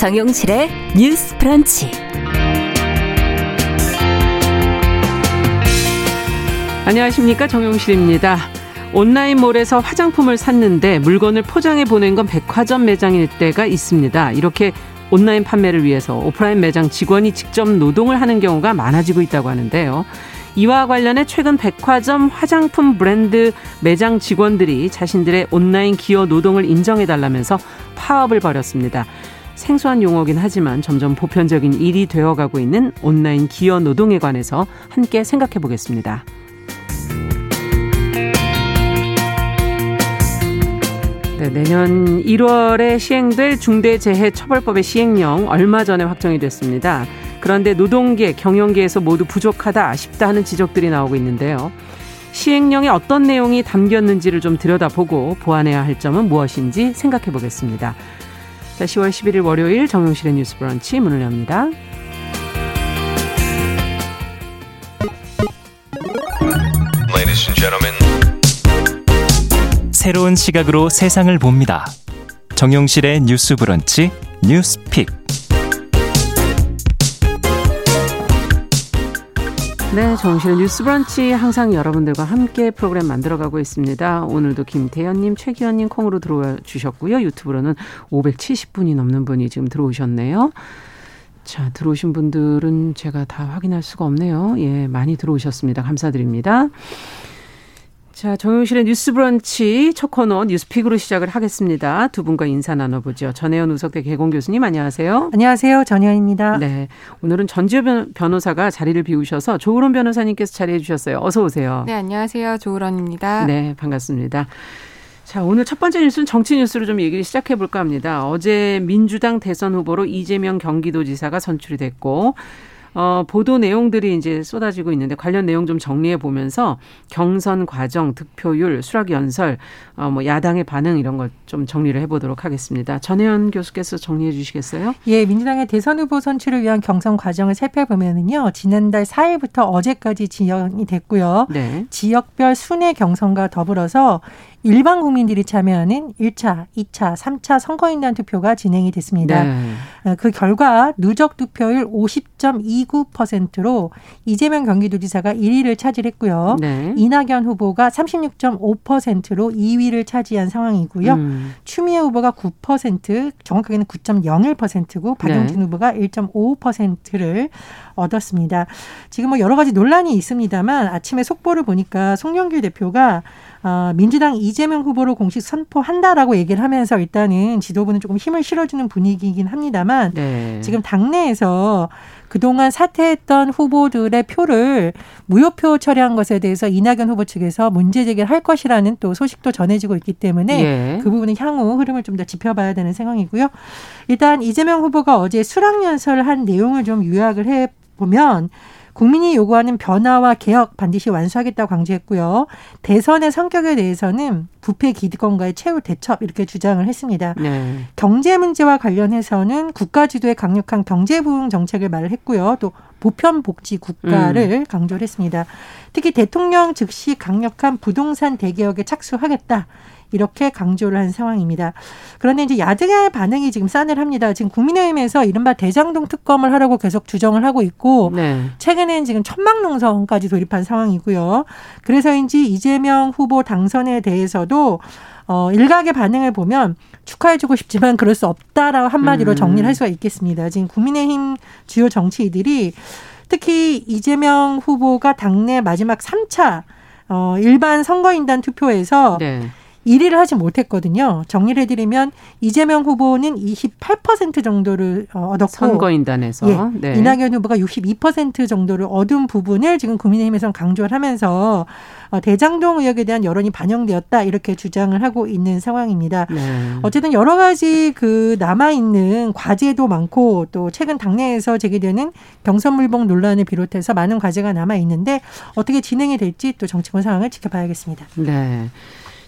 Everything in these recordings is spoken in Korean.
정용실의 뉴스 프런치. 안녕하십니까 정용실입니다. 온라인몰에서 화장품을 샀는데 물건을 포장해 보낸 건 백화점 매장일 때가 있습니다. 이렇게 온라인 판매를 위해서 오프라인 매장 직원이 직접 노동을 하는 경우가 많아지고 있다고 하는데요. 이와 관련해 최근 백화점 화장품 브랜드 매장 직원들이 자신들의 온라인 기여 노동을 인정해달라면서 파업을 벌였습니다. 생소한 용어긴 하지만 점점 보편적인 일이 되어가고 있는 온라인 기여 노동에 관해서 함께 생각해 보겠습니다. 네, 내년 1월에 시행될 중대재해처벌법의 시행령 얼마 전에 확정이 됐습니다. 그런데 노동계, 경영계에서 모두 부족하다, 아쉽다 하는 지적들이 나오고 있는데요. 시행령에 어떤 내용이 담겼는지를 좀 들여다보고 보완해야 할 점은 무엇인지 생각해 보겠습니다. 자, 10월 11일 월요일 정용실의 뉴스 브런치 문을 엽니다. 새로운 시각으로 세상을 봅니다. 정용실의 뉴스 브런치 뉴스픽. 네, 정실 뉴스 브런치 항상 여러분들과 함께 프로그램 만들어가고 있습니다. 오늘도 김태현님, 최기현님 콩으로 들어와 주셨고요. 유튜브로는 570분이 넘는 분이 지금 들어오셨네요. 자, 들어오신 분들은 제가 다 확인할 수가 없네요. 예, 많이 들어오셨습니다. 감사드립니다. 자, 정용실의 뉴스 브런치 첫 코너 뉴스픽으로 시작을 하겠습니다. 두 분과 인사 나눠보죠. 전혜연 우석대 개공 교수님 안녕하세요. 안녕하세요. 전혜연입니다. 네. 오늘은 전지현 변호사가 자리를 비우셔서 조으론 변호사님께서 자리해 주셨어요. 어서 오세요. 네, 안녕하세요. 조으론입니다. 네, 반갑습니다. 자, 오늘 첫 번째 뉴스는 정치 뉴스로 좀 얘기를 시작해 볼까 합니다. 어제 민주당 대선 후보로 이재명 경기도지사가 선출이 됐고 어, 보도 내용들이 이제 쏟아지고 있는데 관련 내용 좀 정리해 보면서 경선 과정, 득표율, 수락 연설, 어, 뭐 야당의 반응 이런 것좀 정리를 해보도록 하겠습니다. 전혜연 교수께서 정리해 주시겠어요? 예, 민주당의 대선 후보 선출을 위한 경선 과정을 살펴보면은요, 지난달 4일부터 어제까지 진행이 됐고요. 네. 지역별 순회 경선과 더불어서 일반 국민들이 참여하는 1차, 2차, 3차 선거인단 투표가 진행이 됐습니다. 네. 어, 그 결과 누적 투표율 50.29%로 이재명 경기도지사가 1위를 차지했고요. 네. 이낙연 후보가 36.5%로 2위를 차지한 상황이고요. 음. 추미애 후보가 9%, 정확하게는 9.01%고 박용진 네. 후보가 1.55%를 얻었습니다. 지금 뭐 여러 가지 논란이 있습니다만 아침에 속보를 보니까 송영길 대표가 어, 민주당 이재명 후보를 공식 선포한다라고 얘기를 하면서 일단은 지도부는 조금 힘을 실어주는 분위기이긴 합니다만 네. 지금 당내에서 그동안 사퇴했던 후보들의 표를 무효표 처리한 것에 대해서 이낙연 후보 측에서 문제 제기를 할 것이라는 또 소식도 전해지고 있기 때문에 예. 그 부분은 향후 흐름을 좀 더 지켜봐야 되는 상황이고요. 일단 이재명 후보가 어제 수락 연설을 한 내용을 좀 요약을 해 보면 국민이 요구하는 변화와 개혁 반드시 완수하겠다고 강조했고요. 대선의 성격에 대해서는 부패 기득권과의 최후 대첩 이렇게 주장을 했습니다. 네. 경제 문제와 관련해서는 국가 지도의 강력한 경제 부흥 정책을 말을 했고요. 또 보편 복지 국가를 음. 강조를 했습니다. 특히 대통령 즉시 강력한 부동산 대개혁에 착수하겠다. 이렇게 강조를 한 상황입니다. 그런데 이제 야당의 반응이 지금 싸늘합니다. 지금 국민의힘에서 이른바 대장동 특검을 하라고 계속 주정을 하고 있고 네. 최근에는 지금 천막농성까지 돌입한 상황이고요. 그래서인지 이재명 후보 당선에 대해서도 어, 일각의 반응을 보면 축하해주고 싶지만 그럴 수 없다라고 한마디로 음. 정리를 할 수가 있겠습니다. 지금 국민의힘 주요 정치인들이 특히 이재명 후보가 당내 마지막 3차 어, 일반 선거인단 투표에서 네. 1위를 하지 못했거든요. 정리를 해드리면 이재명 후보는 28% 정도를 어, 얻었고 선거인단에서 예, 네. 이낙연 후보가 62% 정도를 얻은 부분을 지금 국민의힘에서는 강조를 하면서 어, 대장동 의혹에 대한 여론이 반영되었다 이렇게 주장을 하고 있는 상황입니다. 네. 어쨌든 여러 가지 그 남아 있는 과제도 많고 또 최근 당내에서 제기되는 경선물복 논란을 비롯해서 많은 과제가 남아 있는데 어떻게 진행이 될지 또 정치권 상황을 지켜봐야겠습니다. 네.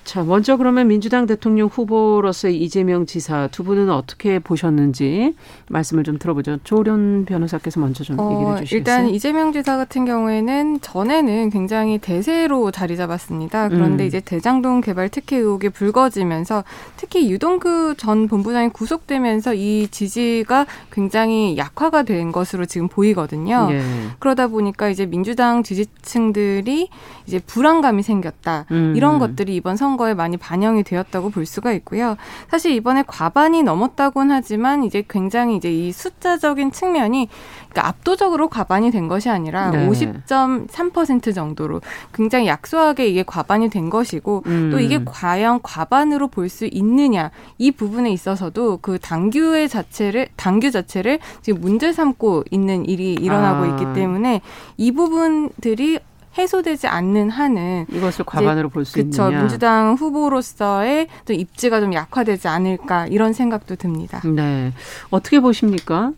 자, 먼저 그러면 민주당 대통령 후보로서의 이재명 지사 두 분은 어떻게 보셨는지 말씀을 좀 들어보죠. 조련 변호사께서 먼저 좀 어, 얘기해 주시겠어요? 일단 이재명 지사 같은 경우에는 전에는 굉장히 대세로 자리 잡았습니다. 그런데 음. 이제 대장동 개발 특혜 의혹이 불거지면서 특히 유동규 전 본부장이 구속되면서 이 지지가 굉장히 약화가 된 것으로 지금 보이거든요. 예. 그러다 보니까 이제 민주당 지지층들이 이제 불안감이 생겼다. 음. 이런 것들이 이번 선 선거에 많이 반영이 되었다고 볼 수가 있고요. 사실 이번에 과반이 넘었다고는 하지만 이제 굉장히 이제 이 숫자적인 측면이 그러니까 압도적으로 과반이 된 것이 아니라 네. 50.3% 정도로 굉장히 약소하게 이게 과반이 된 것이고 음. 또 이게 과연 과반으로 볼 수 있느냐 이 부분에 있어서도 그 당규의 자체를 당규 자체를 지금 문제 삼고 있는 일이 일어나고 아. 있기 때문에 이 부분들이 해소되지 않는 한은 이것을 과반으로 볼 수 있느냐. 그렇죠. 민주당 후보로서의 또 입지가 좀 약화되지 않을까 이런 생각도 듭니다. 네. 어떻게 보십니까?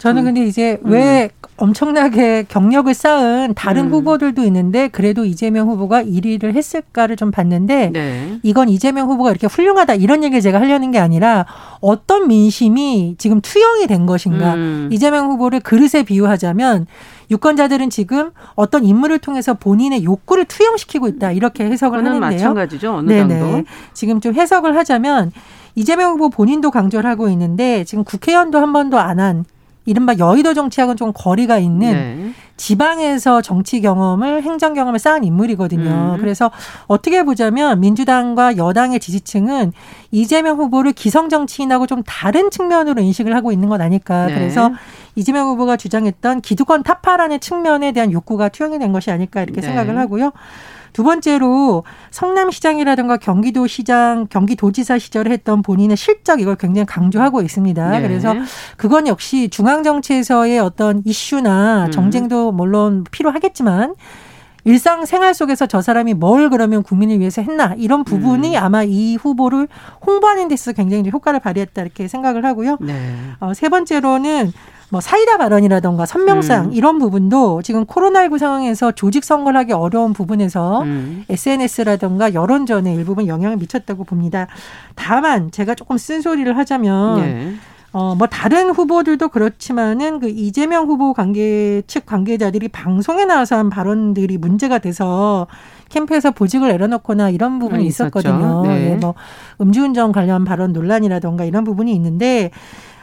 저는 음. 근데 이제 음. 왜 엄청나게 경력을 쌓은 다른 음. 후보들도 있는데 그래도 이재명 후보가 1위를 했을까를 좀 봤는데 네. 이건 이재명 후보가 이렇게 훌륭하다 이런 얘기를 제가 하려는 게 아니라 어떤 민심이 지금 투영이 된 것인가. 음. 이재명 후보를 그릇에 비유하자면 유권자들은 지금 어떤 인물을 통해서 본인의 욕구를 투영시키고 있다 이렇게 해석을 하는데요. 마찬가지죠. 어느 네네. 정도. 지금 좀 해석을 하자면 이재명 후보 본인도 강조를 하고 있는데 지금 국회의원도 한 번도 안 한 이른바 여의도 정치하고는 좀 거리가 있는 네. 지방에서 정치 경험을 행정 경험을 쌓은 인물이거든요. 음. 그래서 어떻게 보자면 민주당과 여당의 지지층은 이재명 후보를 기성 정치인하고 좀 다른 측면으로 인식을 하고 있는 것 아닐까. 네. 그래서 이재명 후보가 주장했던 기득권 타파라는 측면에 대한 욕구가 투영이 된 것이 아닐까 이렇게 네. 생각을 하고요. 두 번째로 성남시장이라든가 경기도시장, 경기도지사 시절에 했던 본인의 실적 이걸 굉장히 강조하고 있습니다. 네. 그래서 그건 역시 중앙 정치에서의 어떤 이슈나 음. 정쟁도 물론 필요하겠지만 일상 생활 속에서 저 사람이 뭘 그러면 국민을 위해서 했나 이런 부분이 음. 아마 이 후보를 홍보하는 데서 굉장히 효과를 발휘했다 이렇게 생각을 하고요. 네. 어, 세 번째로는 뭐 사이다 발언이라던가 선명상 음. 이런 부분도 지금 코로나19 상황에서 조직 선거를 하기 어려운 부분에서 음. SNS라던가 여론전에 일부분 영향을 미쳤다고 봅니다. 다만 제가 조금 쓴소리를 하자면 네. 어, 뭐 다른 후보들도 그렇지만은 그 이재명 후보 관계 측 관계자들이 방송에 나와서 한 발언들이 문제가 돼서 캠프에서 보직을 내려놓거나 이런 부분이 아, 있었거든요. 네. 네. 뭐 음주운전 관련 발언 논란이라던가 이런 부분이 있는데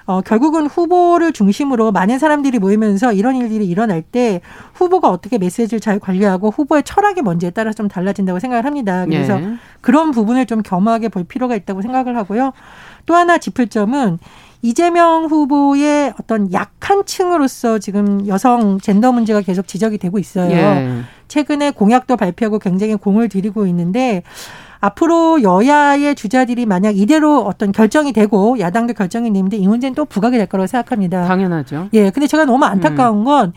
어, 결국은 후보를 중심으로 많은 사람들이 모이면서 이런 일들이 일어날 때 후보가 어떻게 메시지를 잘 관리하고 후보의 철학이 뭔지에 따라서 좀 달라진다고 생각을 합니다. 그래서 네. 그런 부분을 좀 겸허하게 볼 필요가 있다고 생각을 하고요. 또 하나 짚을 점은 이재명 후보의 어떤 약한 층으로서 지금 여성 젠더 문제가 계속 지적이 되고 있어요. 예. 최근에 공약도 발표하고 굉장히 공을 들이고 있는데 앞으로 여야의 주자들이 만약 이대로 어떤 결정이 되고 야당도 결정이 내는데 이 문제는 또 부각이 될 거라고 생각합니다. 당연하죠. 예. 근데 제가 너무 안타까운 음.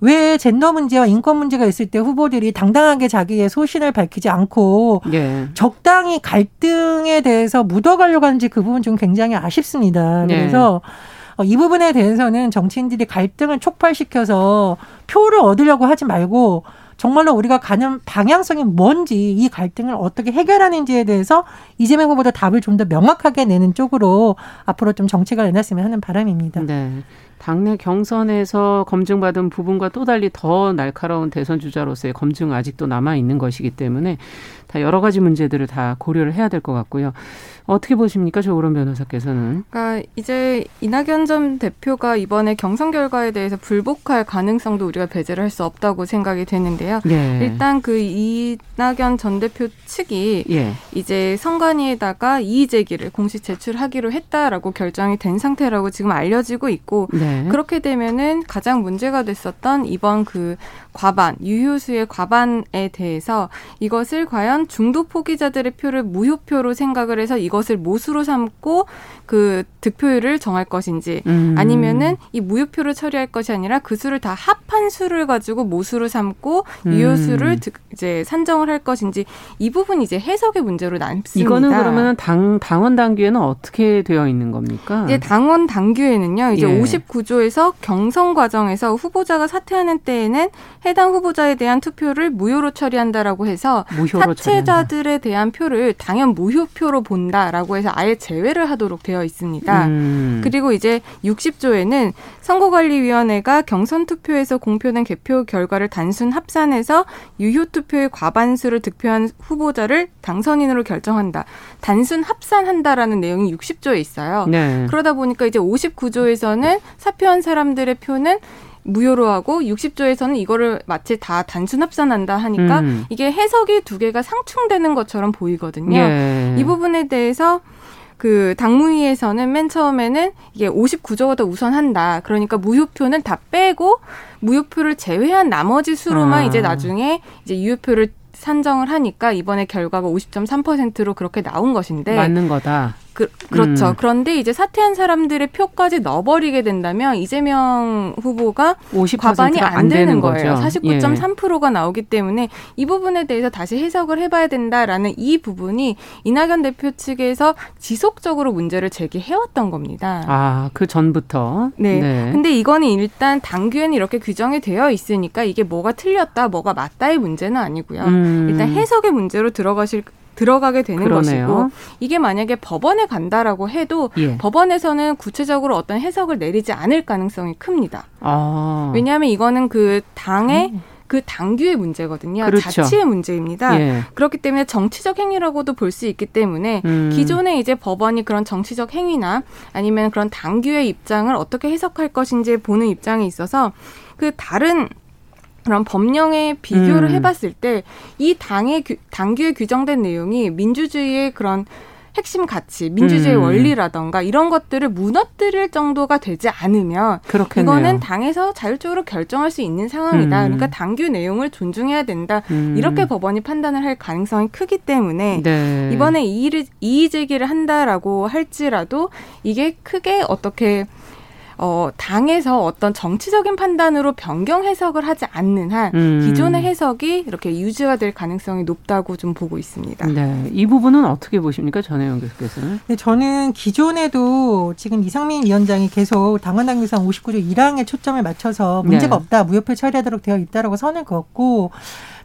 건왜 젠더 문제와 인권 문제가 있을 때 후보들이 당당하게 자기의 소신을 밝히지 않고 예. 적당히 갈등에 대해서 묻어가려고 하는지 그 부분 좀 굉장히 아쉽습니다. 예. 그래서 예. 이 부분에 대해서는 정치인들이 갈등을 촉발시켜서 표를 얻으려고 하지 말고 정말로 우리가 가는 방향성이 뭔지 이 갈등을 어떻게 해결하는지에 대해서 이재명 후보도 답을 좀 더 명확하게 내는 쪽으로 앞으로 좀 정책을 내놨으면 하는 바람입니다. 네. 당내 경선에서 검증받은 부분과 또 달리 더 날카로운 대선 주자로서의 검증 아직도 남아 있는 것이기 때문에 다 여러 가지 문제들을 다 고려를 해야 될 것 같고요. 어떻게 보십니까, 조으론 변호사께서는? 그러니까 이제 이낙연 전 대표가 이번에 경선 결과에 대해서 불복할 가능성도 우리가 배제를 할 수 없다고 생각이 되는데요. 예. 일단 그 이낙연 전 대표 측이 예. 이제 선관위에다가 이의 제기를 공식 제출하기로 했다라고 결정이 된 상태라고 지금 알려지고 있고 네. 그렇게 되면은 가장 문제가 됐었던 이번 그 과반 유효수의 과반에 대해서 이것을 과연 중도 포기자들의 표를 무효표로 생각을 해서 이것 이것을 모수로 삼고 그 득표율을 정할 것인지 음. 아니면은 이 무효표를 처리할 것이 아니라 그 수를 다 합한 수를 가지고 모수로 삼고 음. 유효수를 득, 이제 산정을 할 것인지 이 부분 이제 해석의 문제로 남습니다. 이거는 그러면 당 당원 당규에는 어떻게 되어 있는 겁니까? 이제 당원 당규에는요. 이제 예. 구조에서 경선 과정에서 후보자가 사퇴하는 때에는 해당 후보자에 대한 투표를 무효로 처리한다라고 해서 무효로 사퇴자들에 처리한다. 대한 표를 당연 무효표로 본다라고 해서 아예 제외를 하도록 되어 있습니다. 음. 그리고 이제 60조에는 선거관리위원회가 경선 투표에서 공표된 개표 결과를 단순 합산해서 유효 투표의 과반수를 득표한 후보자를 당선인으로 결정한다. 단순 합산한다라는 내용이 60조에 있어요. 네. 그러다 보니까 이제 59조에서는 사표한 사람들의 표는 무효로 하고 60조에서는 이거를 마치 다 단순 합산한다 하니까 음. 이게 해석이 두 개가 상충되는 것처럼 보이거든요. 예. 이 부분에 대해서 그 당무위에서는 맨 처음에는 이게 59조가 더 우선한다. 그러니까 무효표는 다 빼고 무효표를 제외한 나머지 수로만 아. 이제 나중에 이제 유효표를 산정을 하니까 이번에 결과가 50.3%로 그렇게 나온 것인데 맞는 거다. 그, 그렇죠. 음. 그런데 이제 사퇴한 사람들의 표까지 넣어버리게 된다면 이재명 후보가 과반이 안, 안 되는, 되는 거예요. 49.3%가 예. 나오기 때문에 이 부분에 대해서 다시 해석을 해봐야 된다라는 이 부분이 이낙연 대표 측에서 지속적으로 문제를 제기해왔던 겁니다. 아, 그 전부터? 네. 네. 근데 이거는 일단 당규에는 이렇게 규정이 되어 있으니까 이게 뭐가 틀렸다, 뭐가 맞다의 문제는 아니고요. 음. 일단 해석의 문제로 들어가실 들어가게 되는 그러네요. 것이고 이게 만약에 법원에 간다라고 해도 예. 법원에서는 구체적으로 어떤 해석을 내리지 않을 가능성이 큽니다. 아. 왜냐하면 이거는 그 당의 음. 그 당규의 문제거든요. 그렇죠. 자치의 문제입니다. 예. 그렇기 때문에 정치적 행위라고도 볼 수 있기 때문에 음. 기존에 이제 법원이 그런 정치적 행위나 아니면 그런 당규의 입장을 어떻게 해석할 것인지 보는 입장에 있어서 그 다른 그런 법령에 비교를 음. 해봤을 때 이 당의 당규에 규정된 내용이 민주주의의 그런 핵심 가치, 민주주의 음. 원리라던가 이런 것들을 무너뜨릴 정도가 되지 않으면 그렇겠네요. 이거는 당에서 자율적으로 결정할 수 있는 상황이다. 음. 그러니까 당규 내용을 존중해야 된다. 음. 이렇게 법원이 판단을 할 가능성이 크기 때문에 네. 이번에 이의, 이의 제기를 한다라고 할지라도 이게 크게 어떻게 어, 당에서 어떤 정치적인 판단으로 변경 해석을 하지 않는 한 음. 기존의 해석이 이렇게 유지가 될 가능성이 높다고 좀 보고 있습니다. 네. 이 부분은 어떻게 보십니까? 전혜영 교수께서는? 네, 저는 기존에도 지금 이상민 위원장이 계속 당원 당규상 59조 1항에 초점을 맞춰서 문제가 네. 없다. 무효표 처리하도록 되어 있다라고 선을 그었고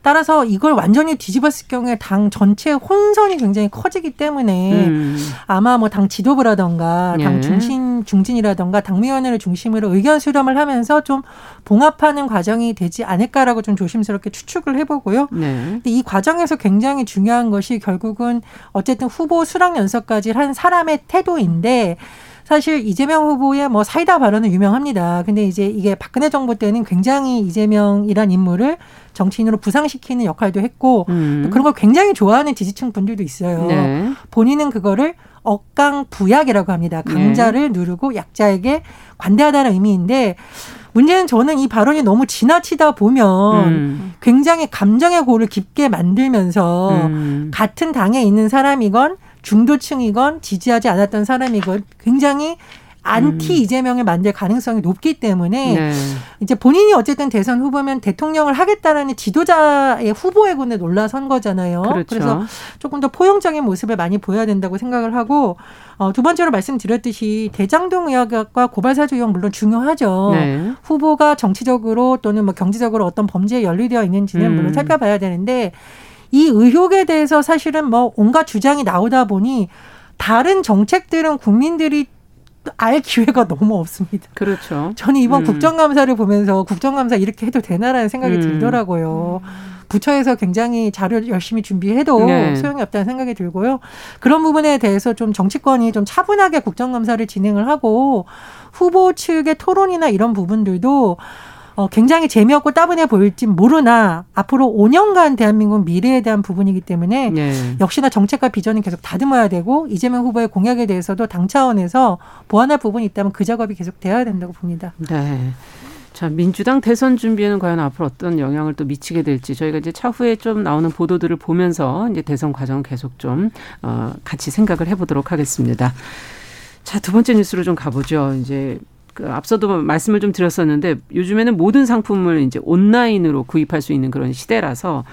따라서 이걸 완전히 뒤집었을 경우에 당 전체 혼선이 굉장히 커지기 때문에 음. 아마 뭐 당 지도부라던가 당 예. 중심 중진이라던가 당위원회를 중심으로 의견 수렴을 하면서 좀 봉합하는 과정이 되지 않을까라고 좀 조심스럽게 추측을 해보고요. 네. 근데 이 과정에서 굉장히 중요한 것이 결국은 어쨌든 후보 수락 연설까지 한 사람의 태도인데 사실 이재명 후보의 뭐 사이다 발언은 유명합니다. 근데 이제 이게 박근혜 정부 때는 굉장히 이재명이란 인물을 정치인으로 부상시키는 역할도 했고 음. 그런 걸 굉장히 좋아하는 지지층 분들도 있어요. 네. 본인은 그거를 억강 부약이라고 합니다. 강자를 네. 누르고 약자에게 관대하다는 의미인데 문제는 저는 이 발언이 너무 지나치다 보면 음. 굉장히 감정의 고를 깊게 만들면서 음. 같은 당에 있는 사람이건 중도층이건 지지하지 않았던 사람이건 굉장히 안티 음. 이재명을 만들 가능성이 높기 때문에 네. 이제 본인이 어쨌든 대선 후보면 대통령을 하겠다라는 지도자의 후보의 군에 놀라선 거잖아요. 그렇죠. 그래서 조금 더 포용적인 모습을 많이 보여야 된다고 생각을 하고 어, 두 번째로 말씀드렸듯이 대장동 의혹과 고발사주 의혹 물론 중요하죠. 네. 후보가 정치적으로 또는 뭐 경제적으로 어떤 범죄에 연루되어 있는지는 음. 물론 살펴봐야 되는데 이 의혹에 대해서 사실은 뭐 온갖 주장이 나오다 보니 다른 정책들은 국민들이 알 기회가 너무 없습니다. 그렇죠. 저는 이번 음. 국정감사를 보면서 국정감사 이렇게 해도 되나라는 생각이 음. 들더라고요. 부처에서 굉장히 자료 열심히 준비해도 네. 소용이 없다는 생각이 들고요. 그런 부분에 대해서 좀 정치권이 좀 차분하게 국정감사를 진행을 하고 후보 측의 토론이나 이런 부분들도 어, 굉장히 재미없고 따분해 보일지 모르나 앞으로 5년간 대한민국 미래에 대한 부분이기 때문에 네. 역시나 정책과 비전은 계속 다듬어야 되고 이재명 후보의 공약에 대해서도 당 차원에서 보완할 부분이 있다면 그 작업이 계속 돼야 된다고 봅니다. 네. 자, 민주당 대선 준비에는 과연 앞으로 어떤 영향을 또 미치게 될지 저희가 이제 차후에 좀 나오는 보도들을 보면서 이제 대선 과정 계속 좀 어, 같이 생각을 해보도록 하겠습니다. 자, 두 번째 뉴스로 좀 가보죠. 이제 그 앞서도 말씀을 좀 드렸었는데 요즘에는 모든 상품을 이제 온라인으로 구입할 수 있는 그런 시대라서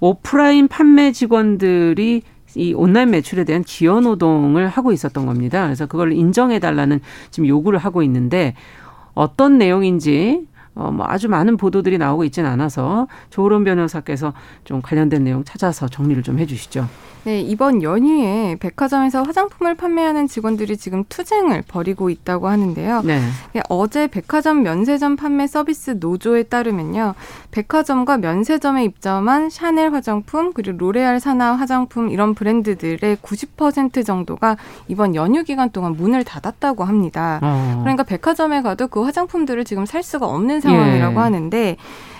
오프라인 판매 직원들이 이 온라인 매출에 대한 기여 노동을 하고 있었던 겁니다. 그래서 그걸 인정해 달라는 지금 요구를 하고 있는데 어떤 내용인지 어, 뭐 아주 많은 보도들이 나오고 있지는 않아서 조론 변호사께서 좀 관련된 내용 찾아서 정리를 좀 해주시죠. 네, 이번 연휴에 백화점에서 화장품을 판매하는 직원들이 지금 투쟁을 벌이고 있다고 하는데요. 네. 네, 어제 백화점 면세점 판매 서비스 노조에 따르면요. 백화점과 면세점에 입점한 샤넬 화장품 그리고 로레알 사나 화장품 이런 브랜드들의 90% 정도가 이번 연휴 기간 동안 문을 닫았다고 합니다. 어. 그러니까 백화점에 가도 그 화장품들을 지금 살 수가 없는 상황이라고 예. 하는데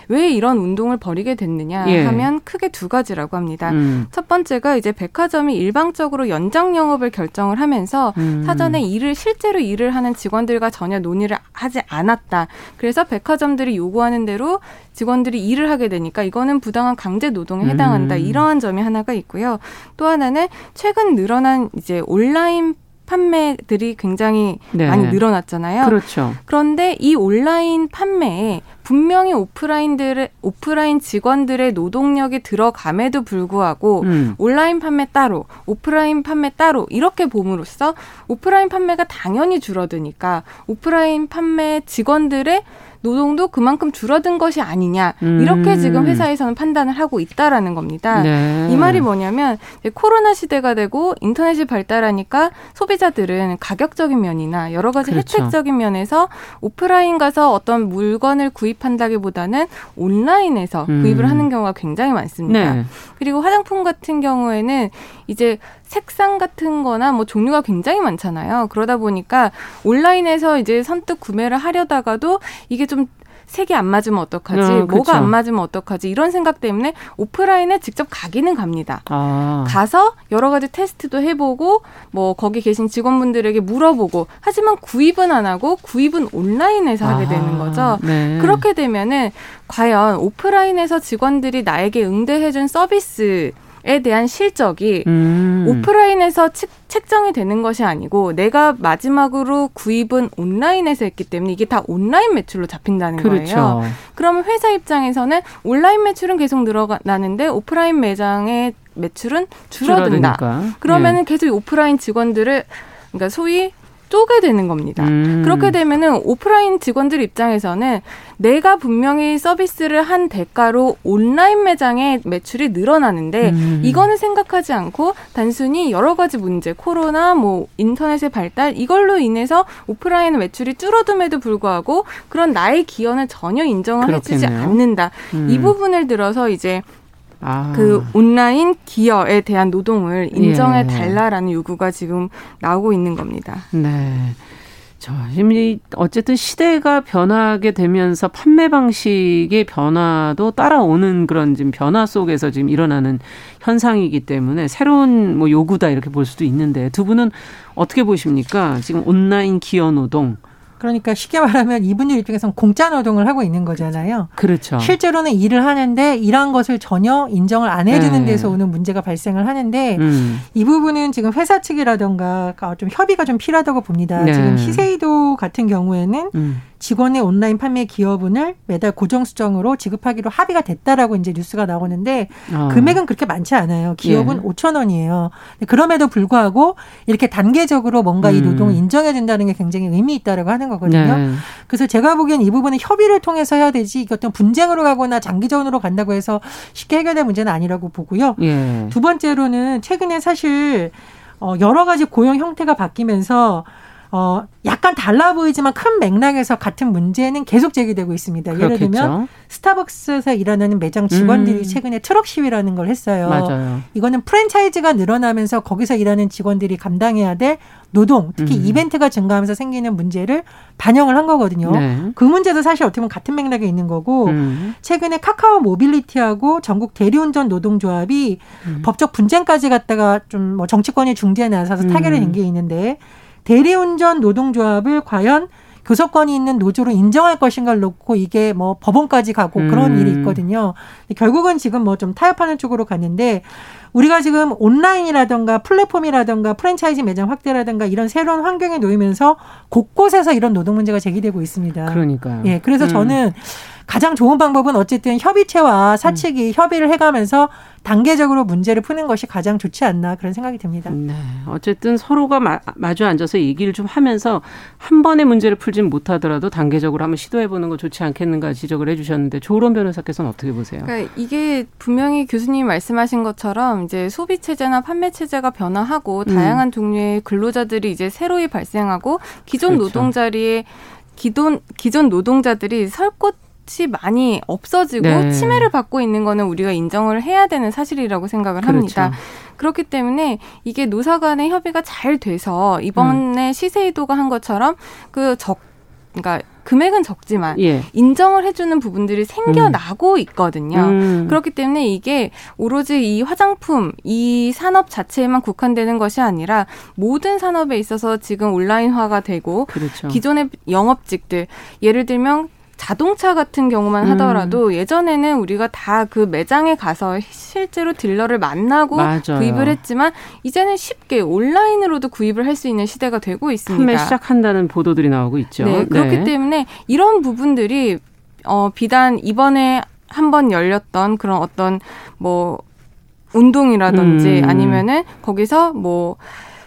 왜 이런 운동을 벌이게 됐느냐 예. 하면 크게 두 가지라고 합니다. 음. 첫 번째가 이제 백화점이 일방적으로 연장 영업을 결정을 하면서 음. 사전에 일을 실제로 일을 하는 직원들과 전혀 논의를 하지 않았다. 그래서 백화점들이 요구하는 대로 직원들이 일을 하게 되니까 이거는 부당한 강제 노동에 해당한다. 음. 이러한 점이 하나가 있고요. 또 하나는 최근 늘어난 이제 온라인 판매들이 굉장히 네. 많이 늘어났잖아요. 그렇죠. 그런데 이 온라인 판매에 분명히 오프라인들의 오프라인 직원들의 노동력이 들어감에도 불구하고 음. 온라인 판매 따로, 오프라인 판매 따로 이렇게 봄으로써 오프라인 판매가 당연히 줄어드니까 오프라인 판매 직원들의 노동도 그만큼 줄어든 것이 아니냐 이렇게 음. 지금 회사에서는 판단을 하고 있다라는 겁니다. 네. 이 말이 뭐냐면 코로나 시대가 되고 인터넷이 발달하니까 소비자들은 가격적인 면이나 여러 가지 그렇죠. 혜택적인 면에서 오프라인 가서 어떤 물건을 구입한다기보다는 온라인에서 음. 구입을 하는 경우가 굉장히 많습니다. 네. 그리고 화장품 같은 경우에는 이제 색상 같은 거나 뭐 종류가 굉장히 많잖아요. 그러다 보니까 온라인에서 이제 선뜻 구매를 하려다가도 이게 좀 색이 안 맞으면 어떡하지? 어, 뭐가 안 맞으면 어떡하지? 이런 생각 때문에 오프라인에 직접 가기는 갑니다. 아. 가서 여러 가지 테스트도 해보고 뭐 거기 계신 직원분들에게 물어보고 하지만 구입은 안 하고 구입은 온라인에서 하게 아. 되는 거죠. 네. 그렇게 되면은 과연 오프라인에서 직원들이 나에게 응대해준 서비스 에 대한 실적이 음. 오프라인에서 책, 책정이 되는 것이 아니고 내가 마지막으로 구입은 온라인에서 했기 때문에 이게 다 온라인 매출로 잡힌다는 그렇죠. 거예요. 그러면 회사 입장에서는 온라인 매출은 계속 늘어나는데 오프라인 매장의 매출은 줄어든다. 줄어드니까. 그러면은 예. 계속 오프라인 직원들을 그러니까 소위 쪼개 되는 겁니다. 음. 그렇게 되면은 오프라인 직원들 입장에서는 내가 분명히 서비스를 한 대가로 온라인 매장의 매출이 늘어나는데 음. 이거는 생각하지 않고 단순히 여러 가지 문제, 코로나, 뭐 인터넷의 발달 이걸로 인해서 오프라인 매출이 줄어듦에도 불구하고 그런 나의 기여는 전혀 인정을 그렇겠네요. 해주지 않는다. 음. 이 부분을 들어서 이제 아. 그 온라인 기여에 대한 노동을 인정해 예. 달라라는 요구가 지금 나오고 있는 겁니다. 네. 저, 지금 어쨌든 시대가 변하게 되면서 판매 방식의 변화도 따라오는 그런 지금 변화 속에서 지금 일어나는 현상이기 때문에 새로운 뭐 요구다 이렇게 볼 수도 있는데 두 분은 어떻게 보십니까? 지금 온라인 기여 노동 그러니까 쉽게 말하면 이분들 입장에서는 공짜 노동을 하고 있는 거잖아요. 그렇죠. 실제로는 일을 하는데 일한 것을 전혀 인정을 안 해주는 네. 데서 오는 문제가 발생을 하는데 음. 이 부분은 지금 회사 측이라던가 좀 협의가 좀 필요하다고 봅니다. 네. 지금 히세이도 같은 경우에는 음. 직원의 온라인 판매 기여분을 매달 고정 수정으로 지급하기로 합의가 됐다라고 이제 뉴스가 나오는데 어. 금액은 그렇게 많지 않아요. 기여분 예. 5천 원이에요. 그럼에도 불구하고 이렇게 단계적으로 뭔가 음. 이 노동을 인정해 준다는 게 굉장히 의미 있다라고 하는 거거든요. 네. 그래서 제가 보기엔 이 부분은 협의를 통해서 해야 되지 이게 어떤 분쟁으로 가거나 장기전으로 간다고 해서 쉽게 해결될 문제는 아니라고 보고요. 예. 두 번째로는 최근에 사실 어 여러 가지 고용 형태가 바뀌면서 어, 약간 달라 보이지만 큰 맥락에서 같은 문제는 계속 제기되고 있습니다. 그렇겠죠. 예를 들면 스타벅스에서 일하는 매장 직원들이 음. 최근에 트럭 시위라는 걸 했어요. 맞아요. 이거는 프랜차이즈가 늘어나면서 거기서 일하는 직원들이 감당해야 될 노동, 특히 음. 이벤트가 증가하면서 생기는 문제를 반영을 한 거거든요. 네. 그 문제도 사실 어떻게 보면 같은 맥락에 있는 거고 음. 최근에 카카오 모빌리티하고 전국 대리운전 노동조합이 음. 법적 분쟁까지 갔다가 좀 뭐 정치권이 중재에 나서서 타결을 낸 게 있는데 대리운전 노동조합을 과연 교섭권이 있는 노조로 인정할 것인가를 놓고 이게 뭐 법원까지 가고 그런 음. 일이 있거든요. 결국은 지금 뭐 좀 타협하는 쪽으로 갔는데 우리가 지금 온라인이라든가 플랫폼이라든가 프랜차이즈 매장 확대라든가 이런 새로운 환경에 놓이면서 곳곳에서 이런 노동 문제가 제기되고 있습니다. 그러니까요. 예, 그래서 음. 저는 가장 좋은 방법은 어쨌든 협의체와 사측이 음. 협의를 해가면서 단계적으로 문제를 푸는 것이 가장 좋지 않나 그런 생각이 듭니다. 네. 어쨌든 서로가 마, 마주 앉아서 얘기를 좀 하면서 한 번의 문제를 풀진 못하더라도 단계적으로 한번 시도해보는 거 좋지 않겠는가 지적을 해주셨는데 조론 변호사께서는 어떻게 보세요? 그러니까 이게 분명히 교수님이 말씀하신 것처럼 이제 소비 체제나 판매 체제가 변화하고 음. 다양한 종류의 근로자들이 이제 새로이 발생하고 기존 그렇죠. 노동 자리에 기존 기존 노동자들이 설곳 값이 많이 없어지고 네. 침해를 받고 있는 거는 우리가 인정을 해야 되는 사실이라고 생각을 그렇죠. 합니다. 그렇기 때문에 이게 노사 간의 협의가 잘 돼서 이번에 음. 시세이도가 한 것처럼 그 적, 그러니까 금액은 적지만 예. 인정을 해주는 부분들이 생겨나고 음. 있거든요. 음. 그렇기 때문에 이게 오로지 이 화장품 이 산업 자체에만 국한되는 것이 아니라 모든 산업에 있어서 지금 온라인화가 되고 그렇죠. 기존의 영업직들 예를 들면 자동차 같은 경우만 음. 하더라도 음. 예전에는 우리가 다 그 매장에 가서 실제로 딜러를 만나고 맞아요. 구입을 했지만 이제는 쉽게 온라인으로도 구입을 할 수 있는 시대가 되고 있습니다. 판매 시작한다는 보도들이 나오고 있죠. 네, 그렇기 네. 때문에 이런 부분들이 어 비단 이번에 한 번 열렸던 그런 어떤 뭐 운동이라든지 음. 아니면은 거기서 뭐뭐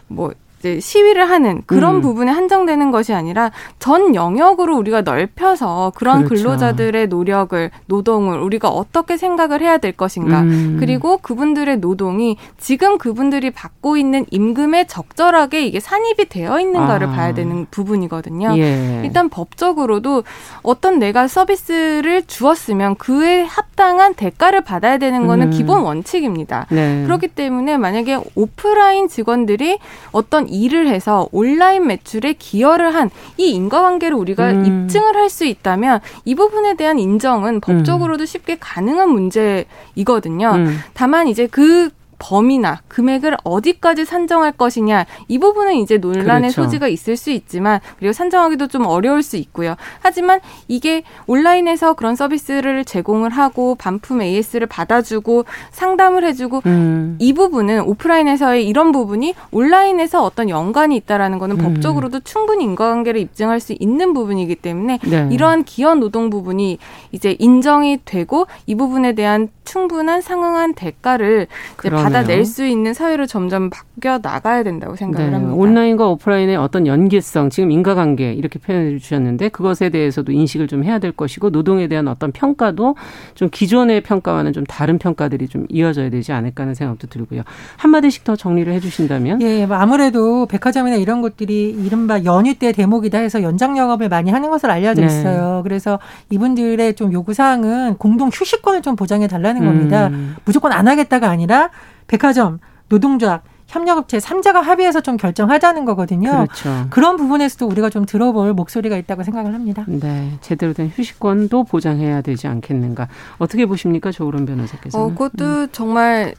뭐 이제 시위를 하는 그런 음. 부분에 한정되는 것이 아니라 전 영역으로 우리가 넓혀서 그런 그렇죠. 근로자들의 노력을 노동을 우리가 어떻게 생각을 해야 될 것인가 음. 그리고 그분들의 노동이 지금 그분들이 받고 있는 임금에 적절하게 이게 산입이 되어 있는가를 아. 봐야 되는 부분이거든요. 예. 일단 법적으로도 어떤 내가 서비스를 주었으면 그에 합당한 대가를 받아야 되는 거는 음. 기본 원칙입니다. 네. 그렇기 때문에 만약에 오프라인 직원들이 어떤 일을 해서 온라인 매출에 기여를 한 이 인과관계를 우리가 음. 입증을 할 수 있다면 이 부분에 대한 인정은 법적으로도 음. 쉽게 가능한 문제이거든요. 음. 다만 이제 그 범위나 금액을 어디까지 산정할 것이냐 이 부분은 이제 논란의 그렇죠. 소지가 있을 수 있지만 그리고 산정하기도 좀 어려울 수 있고요. 하지만 이게 온라인에서 그런 서비스를 제공을 하고 반품 AS를 받아주고 상담을 해주고 음. 이 부분은 오프라인에서의 이런 부분이 온라인에서 어떤 연관이 있다라는 거는 음. 법적으로도 충분히 인과관계를 입증할 수 있는 부분이기 때문에 네. 이러한 기여 노동 부분이 이제 인정이 되고 이 부분에 대한 충분한 상응한 대가를 이제 받아낼 수 있는 사회로 점점 바뀌어 나가야 된다고 생각을 네. 합니다. 온라인과 오프라인의 어떤 연계성, 지금 인과관계 이렇게 표현해 주셨는데 그것에 대해서도 인식을 좀 해야 될 것이고 노동에 대한 어떤 평가도 좀 기존의 평가와는 좀 다른 평가들이 좀 이어져야 되지 않을까 하는 생각도 들고요. 한마디씩 더 정리를 해 주신다면? 예, 뭐 아무래도 백화점이나 이런 곳들이 이른바 연휴 때 대목이다 해서 연장 영업을 많이 하는 것으로 알려져 네. 있어요. 네. 그래서 이분들의 좀 요구 사항은 공동 휴식권을 좀 보장해 달라는 겁니다. 음. 무조건 안 하겠다가 아니라 백화점, 노동조합, 협력업체 3자가 합의해서 좀 결정하자는 거거든요. 그렇죠. 그런 부분에서도 우리가 좀 들어볼 목소리가 있다고 생각을 합니다. 네, 제대로 된 휴식권도 보장해야 되지 않겠는가. 어떻게 보십니까, 조으론 변호사께서는? 어, 그것도 음. 정말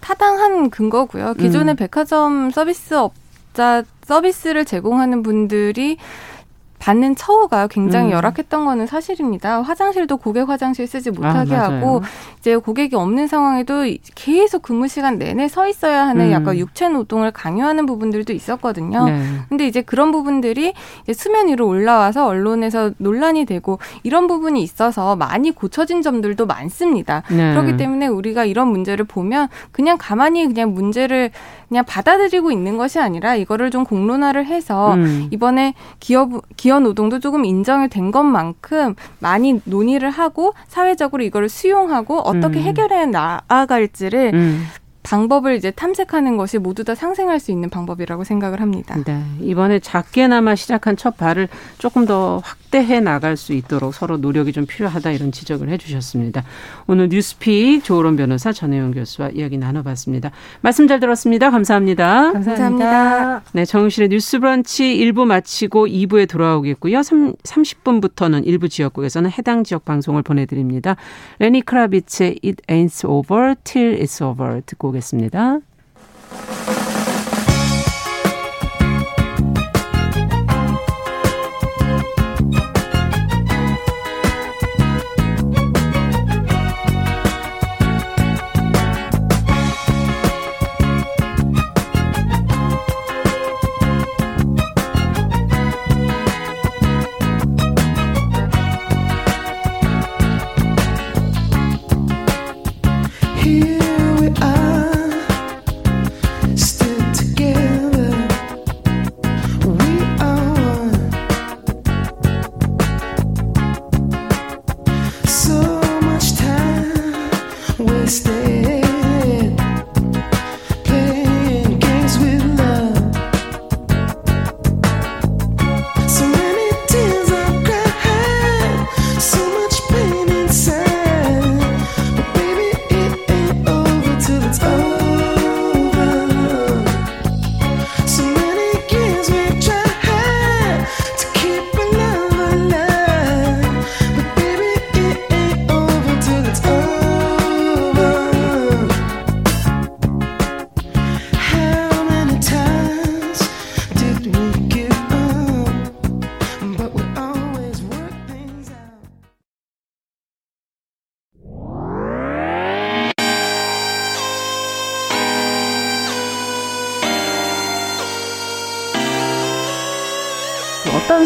타당한 근거고요. 기존의 음. 백화점 서비스 업자 서비스를 제공하는 분들이 받는 처우가 굉장히 음. 열악했던 거는 사실입니다. 화장실도 고객 화장실 쓰지 아, 못하게 아, 하고 이제 고객이 없는 상황에도 계속 근무 시간 내내 서 있어야 하는 음. 약간 육체 노동을 강요하는 부분들도 있었거든요. 네. 근데 이제 그런 부분들이 이제 수면 위로 올라와서 언론에서 논란이 되고 이런 부분이 있어서 많이 고쳐진 점들도 많습니다. 네. 그렇기 때문에 우리가 이런 문제를 보면 그냥 가만히 그냥 문제를 그냥 받아들이고 있는 것이 아니라 이거를 좀 공론화를 해서 음. 이번에 기업 기업 노동도 조금 인정이 된 것만큼 많이 논의를 하고 사회적으로 이거를 수용하고 어떻게 음. 해결해 나아갈지를 음. 방법을 이제 탐색하는 것이 모두 다 상생할 수 있는 방법이라고 생각을 합니다. 네. 이번에 작게나마 시작한 첫 발을 조금 더 확대해 나갈 수 있도록 서로 노력이 좀 필요하다 이런 지적을 해 주셨습니다. 오늘 뉴스픽 조으론 변호사 전혜영 교수와 이야기 나눠봤습니다. 말씀 잘 들었습니다. 감사합니다. 감사합니다. 네. 정실의 뉴스 브런치 1부 마치고 2부에 돌아오겠고요. 3, 30분부터는 일부 지역국에서는 해당 지역 방송을 보내드립니다. 레니 크라비츠의 It Ain't Over Till It's Over 듣고 오겠습니다.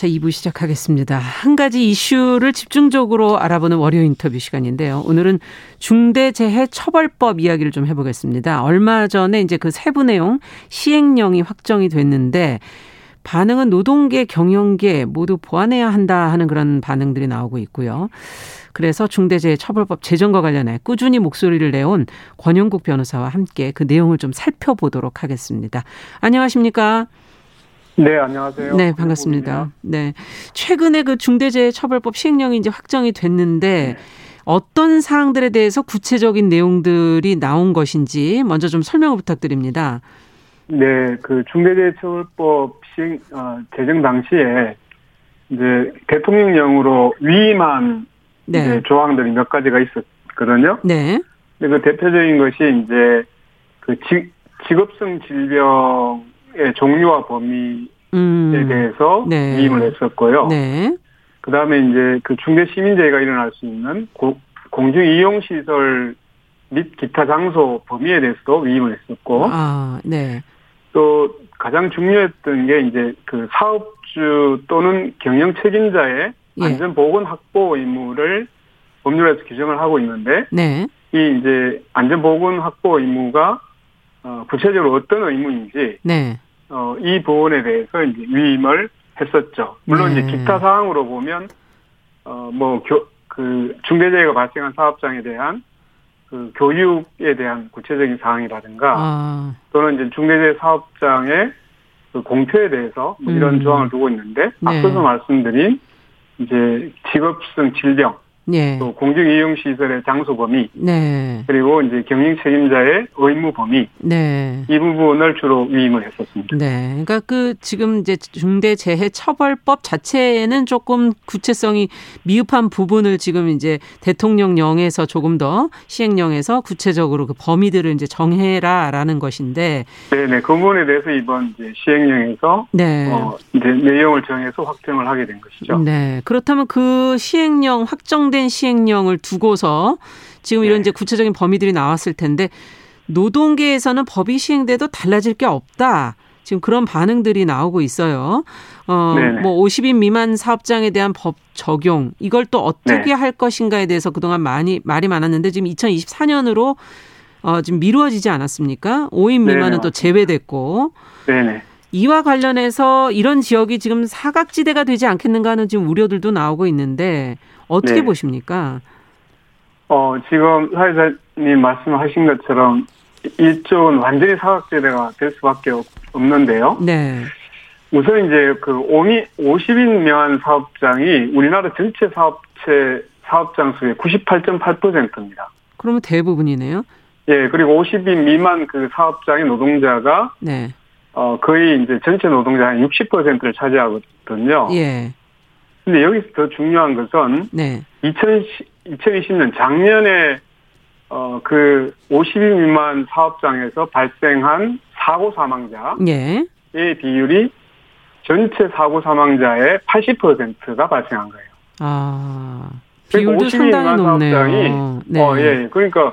자, 2부 시작하겠습니다. 한 가지 이슈를 집중적으로 알아보는 월요 인터뷰 시간인데요. 오늘은 중대재해처벌법 이야기를 좀 해보겠습니다. 얼마 전에 이제 그 세부 내용 시행령이 확정이 됐는데 반응은 노동계, 경영계 모두 보완해야 한다 하는 그런 반응들이 나오고 있고요. 그래서 중대재해처벌법 제정과 관련해 꾸준히 목소리를 내온 권영국 변호사와 함께 그 내용을 좀 살펴보도록 하겠습니다. 안녕하십니까? 네, 안녕하세요. 네, 반갑습니다. 네. 최근에 그 중대재해처벌법 시행령이 이제 확정이 됐는데 네. 어떤 사항들에 대해서 구체적인 내용들이 나온 것인지 먼저 좀 설명을 부탁드립니다. 네, 그 중대재해처벌법 시행 어, 제정 당시에 이제 대통령령으로 위임한 네. 조항들이 몇 가지가 있었거든요. 네. 근데 그 대표적인 것이 이제 그 직, 직업성 질병의 종류와 범위에 음. 대해서 네. 위임을 했었고요. 네. 그 다음에 이제 그 중대 시민재해가 일어날 수 있는 고, 공중 이용 시설 및 기타 장소 범위에 대해서도 위임을 했었고. 아, 네. 또 가장 중요했던 게 이제 그 사업주 또는 경영 책임자의 예. 안전 보건 확보 의무를 법률에서 규정을 하고 있는데 네. 이 이제 안전 보건 확보 의무가 어, 구체적으로 어떤 의무인지 네. 어, 이 부분에 대해서 이제 위임을 했었죠. 물론 네. 이제 기타 사항으로 보면 어뭐그 중대재해가 발생한 사업장에 대한 그 교육에 대한 구체적인 사항이라든가 아. 또는 이제 중대재해 사업장의 그 공표에 대해서 뭐 이런 음. 조항을 두고 있는데 네. 앞서서 말씀드린 이제 직업성 질병 네. 또 공중이용 시설의 장소 범위, 네. 그리고 이제 경영 책임자의 의무 범위, 네. 이 부분을 주로 위임을 했었습니다. 네, 그러니까 그 지금 이제 중대재해처벌법 자체에는 조금 구체성이 미흡한 부분을 지금 이제 대통령령에서 조금 더 시행령에서 구체적으로 그 범위들을 이제 정해라라는 것인데, 네, 네, 그 부분에 대해서 이번 이제 시행령에서 네. 어, 이제 내용을 정해서 확정을 하게 된 것이죠. 네, 그렇다면 그 시행령 확정된 확정된 시행령을 두고서 지금 이런 네. 이제 구체적인 범위들이 나왔을 텐데 노동계에서는 법이 시행돼도 달라질 게 없다. 지금 그런 반응들이 나오고 있어요. 어, 네네. 뭐 50인 미만 사업장에 대한 법 적용 이걸 또 어떻게 네. 할 것인가에 대해서 그동안 많이 말이 많았는데 지금 2024년으로 어, 지금 미루어지지 않았습니까? 5인 미만은 네네. 또 제외됐고. 네네. 이와 관련해서 이런 지역이 지금 사각지대가 되지 않겠는가 하는 지금 우려들도 나오고 있는데 어떻게 네. 보십니까? 어, 지금 사회자님 말씀하신 것처럼 이쪽은 완전히 사각지대가 될 수밖에 없는데요. 네. 우선 이제 그 50인 미만 사업장이 우리나라 전체 사업체 사업장 수의 98.8%입니다. 그러면 대부분이네요. 예, 그리고 50인 미만 그 사업장의 노동자가 네. 어 거의 이제 전체 노동자 한 60%를 차지하거든요. 예. 근데 여기서 더 중요한 것은 네. 2020, 년 작년에 어 그 50인 미만 사업장에서 발생한 사고 사망자의 예. 비율이 전체 사고 사망자의 80%가 발생한 거예요. 아. 비율도 그러니까 상당히 높네요. 사업장이 네. 어, 예. 그러니까 어,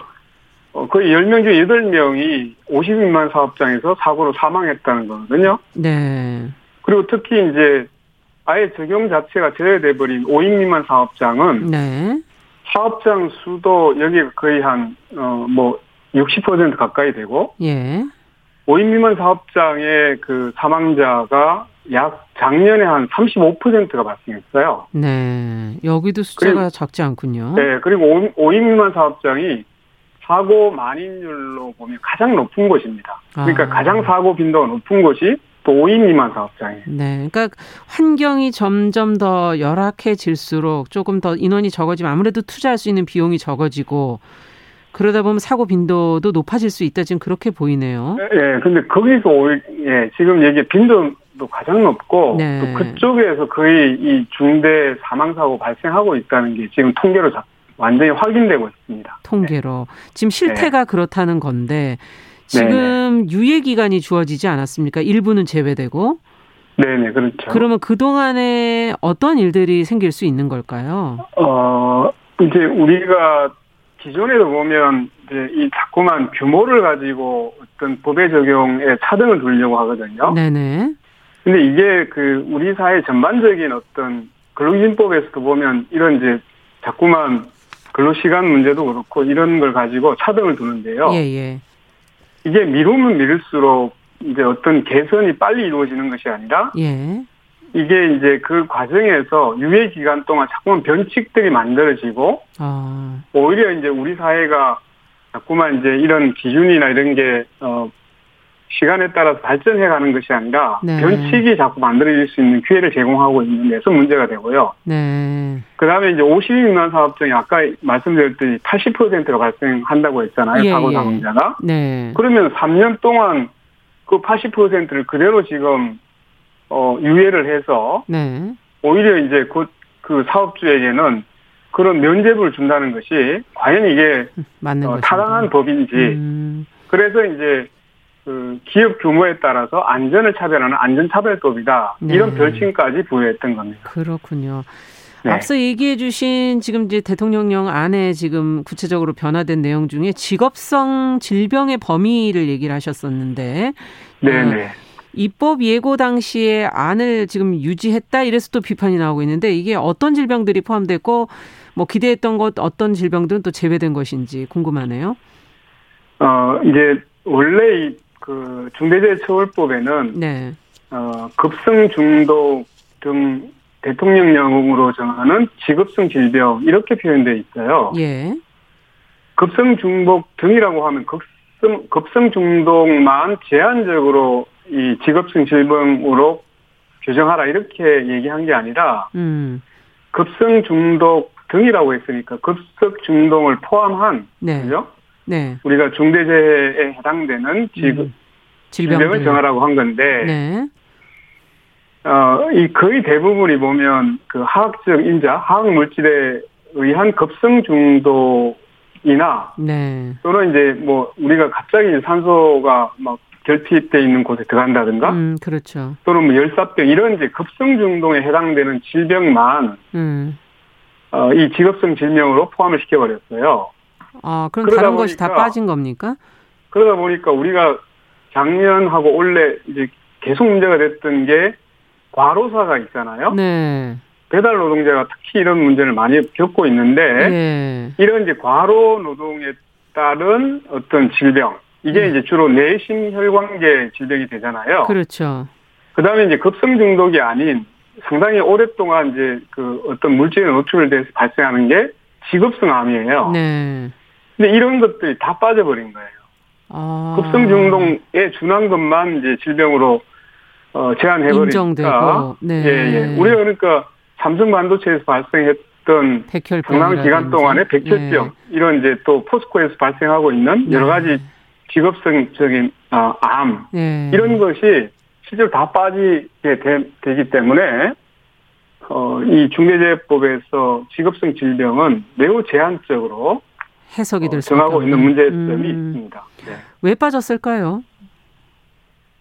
거의 10명 중에 8명이 50인만 사업장에서 사고로 사망했다는 거거든요. 네. 그리고 특히 이제 아예 적용 자체가 제외돼 버린 5인 미만 사업장은 네. 사업장 수도 여기 거의 한 어 뭐 60% 가까이 되고 예. 5인 미만 사업장의 그 사망자가 약 작년에 한 35%가 발생했어요. 네. 여기도 숫자가 그리고, 작지 않군요. 네. 그리고 5, 인 미만 사업장이 사고 만인율로 보면 가장 높은 곳입니다. 그러니까 아. 가장 사고 빈도가 높은 곳이 또 5인 미만 사업장이에요. 네. 그러니까 환경이 점점 더 열악해질수록 조금 더 인원이 적어지면 아무래도 투자할 수 있는 비용이 적어지고 그러다 보면 사고 빈도도 높아질 수 있다 지금 그렇게 보이네요. 예, 네, 근데 거기서 예, 지금 얘기 빈도 도 가장 높고 네. 또 그쪽에서 거의 이 중대 사망 사고 발생하고 있다는 게 지금 통계로 잡 완전히 확인되고 있습니다. 통계로. 네. 지금 실태가 네. 그렇다는 건데 지금 네네. 유예 기간이 주어지지 않았습니까? 일부는 제외되고. 네네, 그렇죠. 그러면 그동안에 어떤 일들이 생길 수 있는 걸까요? 어, 이제 우리가 기존에도 보면 이제 이 자꾸만 규모를 가지고 어떤 법의 적용에 차등을 두려고 하거든요. 네네. 근데 이게 그 우리 사회 전반적인 어떤 근로기준법에서도 보면 이런 이제 자꾸만 근로시간 문제도 그렇고 이런 걸 가지고 차등을 두는데요. 예, 예. 이게 미루면 미룰수록 이제 어떤 개선이 빨리 이루어지는 것이 아니라 예. 이게 이제 그 과정에서 유예 기간 동안 자꾸만 변칙들이 만들어지고 아. 오히려 이제 우리 사회가 자꾸만 이제 이런 기준이나 이런 게 어 시간에 따라서 발전해 가는 것이 아니라 네. 변칙이 자꾸 만들어질 수 있는 기회를 제공하고 있는 데서 문제가 되고요. 네. 그다음에 이제 50인 미만 사업장이 아까 말씀드렸듯이 80%로 발생한다고 했잖아요. 예, 사고 예. 사망자가. 예. 네. 그러면 3년 동안 그 80%를 그대로 지금 어 유예를 해서 네. 오히려 이제 그, 그 사업주에게는 그런 면제부를 준다는 것이 과연 이게 맞는 어, 타당한 법인지. 음. 그래서 이제 그 기업 규모에 따라서 안전을 차별하는 안전차별법이다. 네. 이런 별칭까지 부여했던 겁니다. 그렇군요. 네. 앞서 얘기해 주신 지금 이제 대통령령 안에 지금 구체적으로 변화된 내용 중에 직업성 질병의 범위를 얘기를 하셨었는데 네네. 어, 입법 예고 당시에 안을 지금 유지했다 이래서 또 비판이 나오고 있는데 이게 어떤 질병들이 포함됐고 뭐 기대했던 것 어떤 질병들은 또 제외된 것인지 궁금하네요. 어 이제 원래 이 그 중대재해처벌법에는 네. 어, 급성 중독 등 대통령령으로 정하는 직업성 질병 이렇게 표현되어 있어요. 예. 급성 중독 등이라고 하면 급성 급성 중독만 제한적으로 이 직업성 질병으로 규정하라 이렇게 얘기한 게 아니라 음. 급성 중독 등이라고 했으니까 급성 중독을 포함한 네. 그죠? 네. 우리가 중대재해에 해당되는 지금 음. 질병을 정하라고 한 건데, 네. 어, 이 거의 대부분이 보면 그 화학적 인자, 화학 물질에 의한 급성 중독이나, 네. 또는 이제 뭐 우리가 갑자기 산소가 막 결핍돼 있는 곳에 들어간다든가, 음, 그렇죠. 또는 뭐 열사병 이런 이제 급성 중독에 해당되는 질병만, 음. 어, 이 직업성 질병으로 포함을 시켜버렸어요. 아, 그럼 다른 보니까, 것이 다 빠진 겁니까? 그러다 보니까 우리가 작년하고 올해 이제 계속 문제가 됐던 게 과로사가 있잖아요. 네. 배달 노동자가 특히 이런 문제를 많이 겪고 있는데 네. 이런 이제 과로 노동에 따른 어떤 질병 이게 네. 이제 주로 내심 혈관계 질병이 되잖아요. 그렇죠. 그다음에 이제 급성 중독이 아닌 상당히 오랫동안 이제 그 어떤 물질에 노출돼서 발생하는 게 직업성 암이에요. 네. 근데 이런 것들이 다 빠져버린 거예요. 아. 급성 중독에 준한 것만 이제 질병으로 어, 제한해버리니까. 네. 예, 예. 우리가 그러니까 삼성 반도체에서 발생했던 상당 기간 동안에 백혈병 예. 이런 이제 또 포스코에서 발생하고 있는 여러 네. 가지 직업성적인 어, 암 예. 이런 것이 실제로 다 빠지게 되, 기 때문에 어, 이 중대재해법에서 직업성 질병은 매우 제한적으로 해석이 될 어, 정하고 있는 문제점이 음. 있습니다. 네. 왜 빠졌을까요?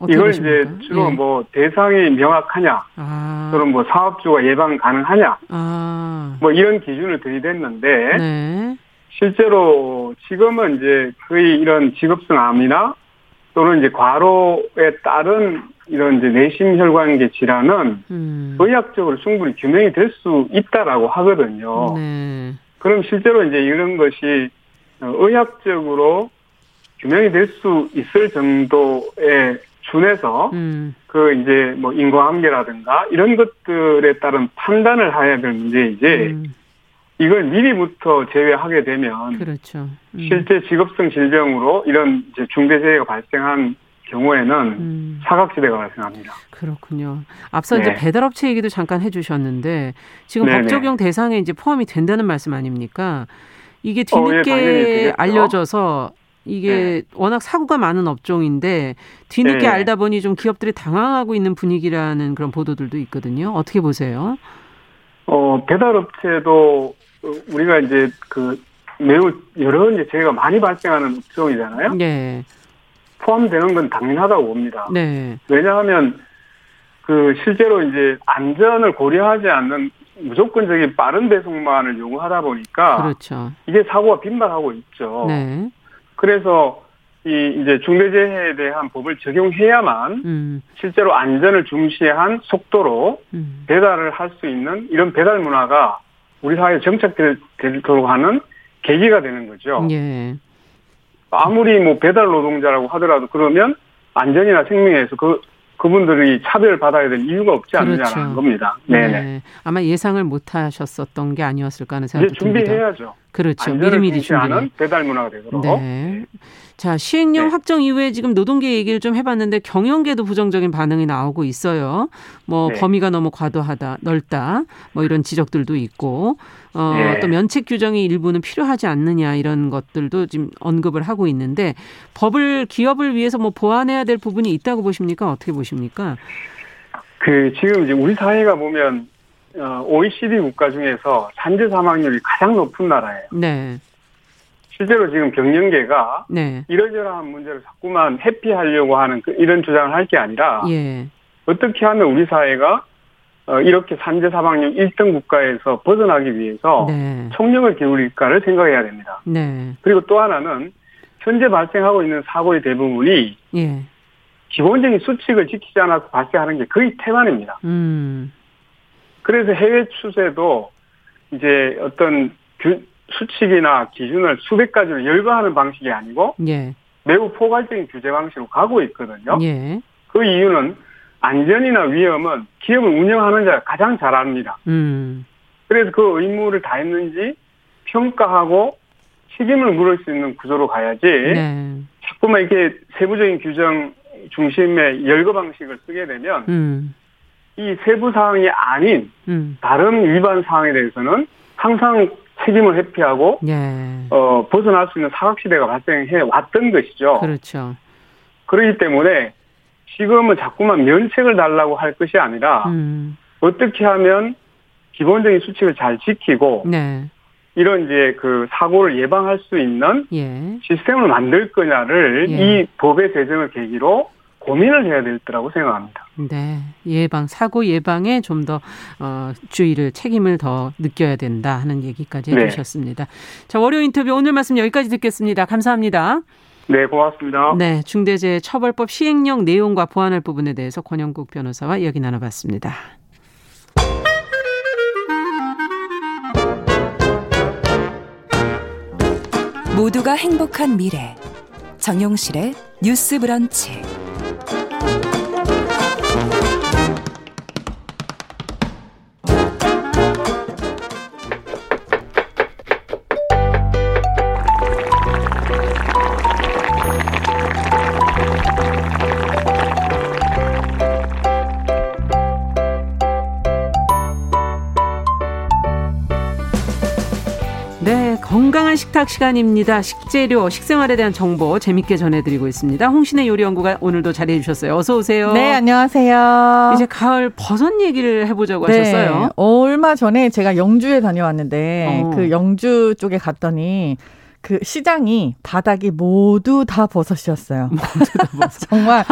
이걸 보십니까? 이제 주로 예. 뭐 대상이 명확하냐, 아. 또는 뭐 사업주가 예방 가능하냐, 아. 뭐 이런 기준을 들이댔는데 네. 실제로 지금은 이제 거의 이런 직업성 암이나 또는 이제 과로에 따른 이런 이제 내심 혈관계 질환은 음. 의학적으로 충분히 규명이 될 수 있다라고 하거든요. 네. 그럼 실제로 이제 이런 것이 의학적으로 규명이 될 수 있을 정도에 준해서 음. 그 이제 뭐 인과관계라든가 이런 것들에 따른 판단을 해야 될 문제이지 음. 이걸 미리부터 제외하게 되면 그렇죠. 음. 실제 직업성 질병으로 이런 이제 중대재해가 발생한 경우에는 음. 사각지대가 발생합니다. 그렇군요. 앞서 네. 이제 배달업체 얘기도 잠깐 해주셨는데 지금 네네. 법 적용 대상에 이제 포함이 된다는 말씀 아닙니까? 이게 뒤늦게 어, 예, 알려져서 이게 네. 워낙 사고가 많은 업종인데 뒤늦게 네. 알다 보니 좀 기업들이 당황하고 있는 분위기라는 그런 보도들도 있거든요. 어떻게 보세요? 어 배달업체도 우리가 이제 그 매우 여러 이제 재해가 많이 발생하는 업종이잖아요. 네. 포함되는 건 당연하다고 봅니다. 네. 왜냐하면 그 실제로 이제 안전을 고려하지 않는 무조건적인 빠른 배송만을 요구하다 보니까 그렇죠. 이게 사고가 빈발하고 있죠. 네. 그래서 이 이제 중대재해에 대한 법을 적용해야만 음. 실제로 안전을 중시한 속도로 음. 배달을 할 수 있는 이런 배달 문화가 우리 사회에 정착되도록 하는 계기가 되는 거죠. 예. 아무리 뭐 배달 노동자라고 하더라도 그러면 안전이나 생명에서 그 그분들이 차별받아야 될 이유가 없지 않느냐는 그렇죠. 겁니다. 네네. 네. 아마 예상을 못 하셨었던 게 아니었을까 하는 생각이 듭니다. 준비해야죠. 그렇죠. 미리미리 준비하는 배달 문화가 되도록. 네. 자, 시행령 네. 확정 이후에 지금 노동계 얘기를 좀 해봤는데 경영계도 부정적인 반응이 나오고 있어요. 뭐 네. 범위가 너무 과도하다, 넓다, 뭐 이런 지적들도 있고, 어, 네. 또 면책 규정이 일부는 필요하지 않느냐 이런 것들도 지금 언급을 하고 있는데 법을 기업을 위해서 뭐 보완해야 될 부분이 있다고 보십니까? 어떻게 보십니까? 그 지금 이제 우리 사회가 보면 어, OECD 국가 중에서 산재 사망률이 가장 높은 나라예요. 네. 실제로 지금 경영계가 네. 이러저러한 문제를 자꾸만 회피하려고 하는 그 이런 주장을 할 게 아니라 예. 어떻게 하면 우리 사회가 어, 이렇게 산재 사망률 1등 국가에서 벗어나기 위해서 네. 총력을 기울일까를 생각해야 됩니다. 네. 그리고 또 하나는 현재 발생하고 있는 사고의 대부분이 예. 기본적인 수칙을 지키지 않아서 발생하는 게 거의 태반입니다. 음. 그래서 해외 추세도 이제 어떤 규, 수칙이나 기준을 수백 가지로 열거하는 방식이 아니고 예. 매우 포괄적인 규제 방식으로 가고 있거든요. 예. 그 이유는 안전이나 위험은 기업을 운영하는 자가 가장 잘 압니다. 음. 그래서 그 의무를 다 했는지 평가하고 책임을 물을 수 있는 구조로 가야지 네. 자꾸만 이렇게 세부적인 규정 중심의 열거 방식을 쓰게 되면 음. 이 세부 사항이 아닌 음. 다른 위반 사항에 대해서는 항상 책임을 회피하고 예. 어 벗어날 수 있는 사각 시대가 발생해 왔던 것이죠. 그렇죠. 그렇기 때문에 지금은 자꾸만 면책을 달라고 할 것이 아니라 음. 어떻게 하면 기본적인 수칙을 잘 지키고 네. 이런 이제 그 사고를 예방할 수 있는 예. 시스템을 만들 거냐를 예. 이 법의 제정을 계기로 고민을 해야 될 거라고 생각합니다. 네. 예방, 사고 예방에 좀 더, 어, 주의를, 책임을 더 느껴야 된다 하는 얘기까지 네. 해주셨습니다. 자, 월요 인터뷰 오늘 말씀 여기까지 듣겠습니다. 감사합니다. 네, 고맙습니다. 네, 중대재해처벌법 시행령 내용과 보완할 부분에 대해서 권영국 변호사와 이야기 나눠봤습니다. 모두가 행복한 미래 정용실의 뉴스 브런치 식탁 시간입니다. 식재료, 식생활에 대한 정보 재밌게 전해드리고 있습니다. 홍신의 요리연구가 오늘도 자리해 주셨어요. 어서 오세요. 네, 안녕하세요. 이제 가을 버섯 얘기를 해보자고 네, 하셨어요. 얼마 전에 제가 영주에 다녀왔는데 어. 그 영주 쪽에 갔더니 그 시장이 바닥이 모두 다 버섯이었어요. 정말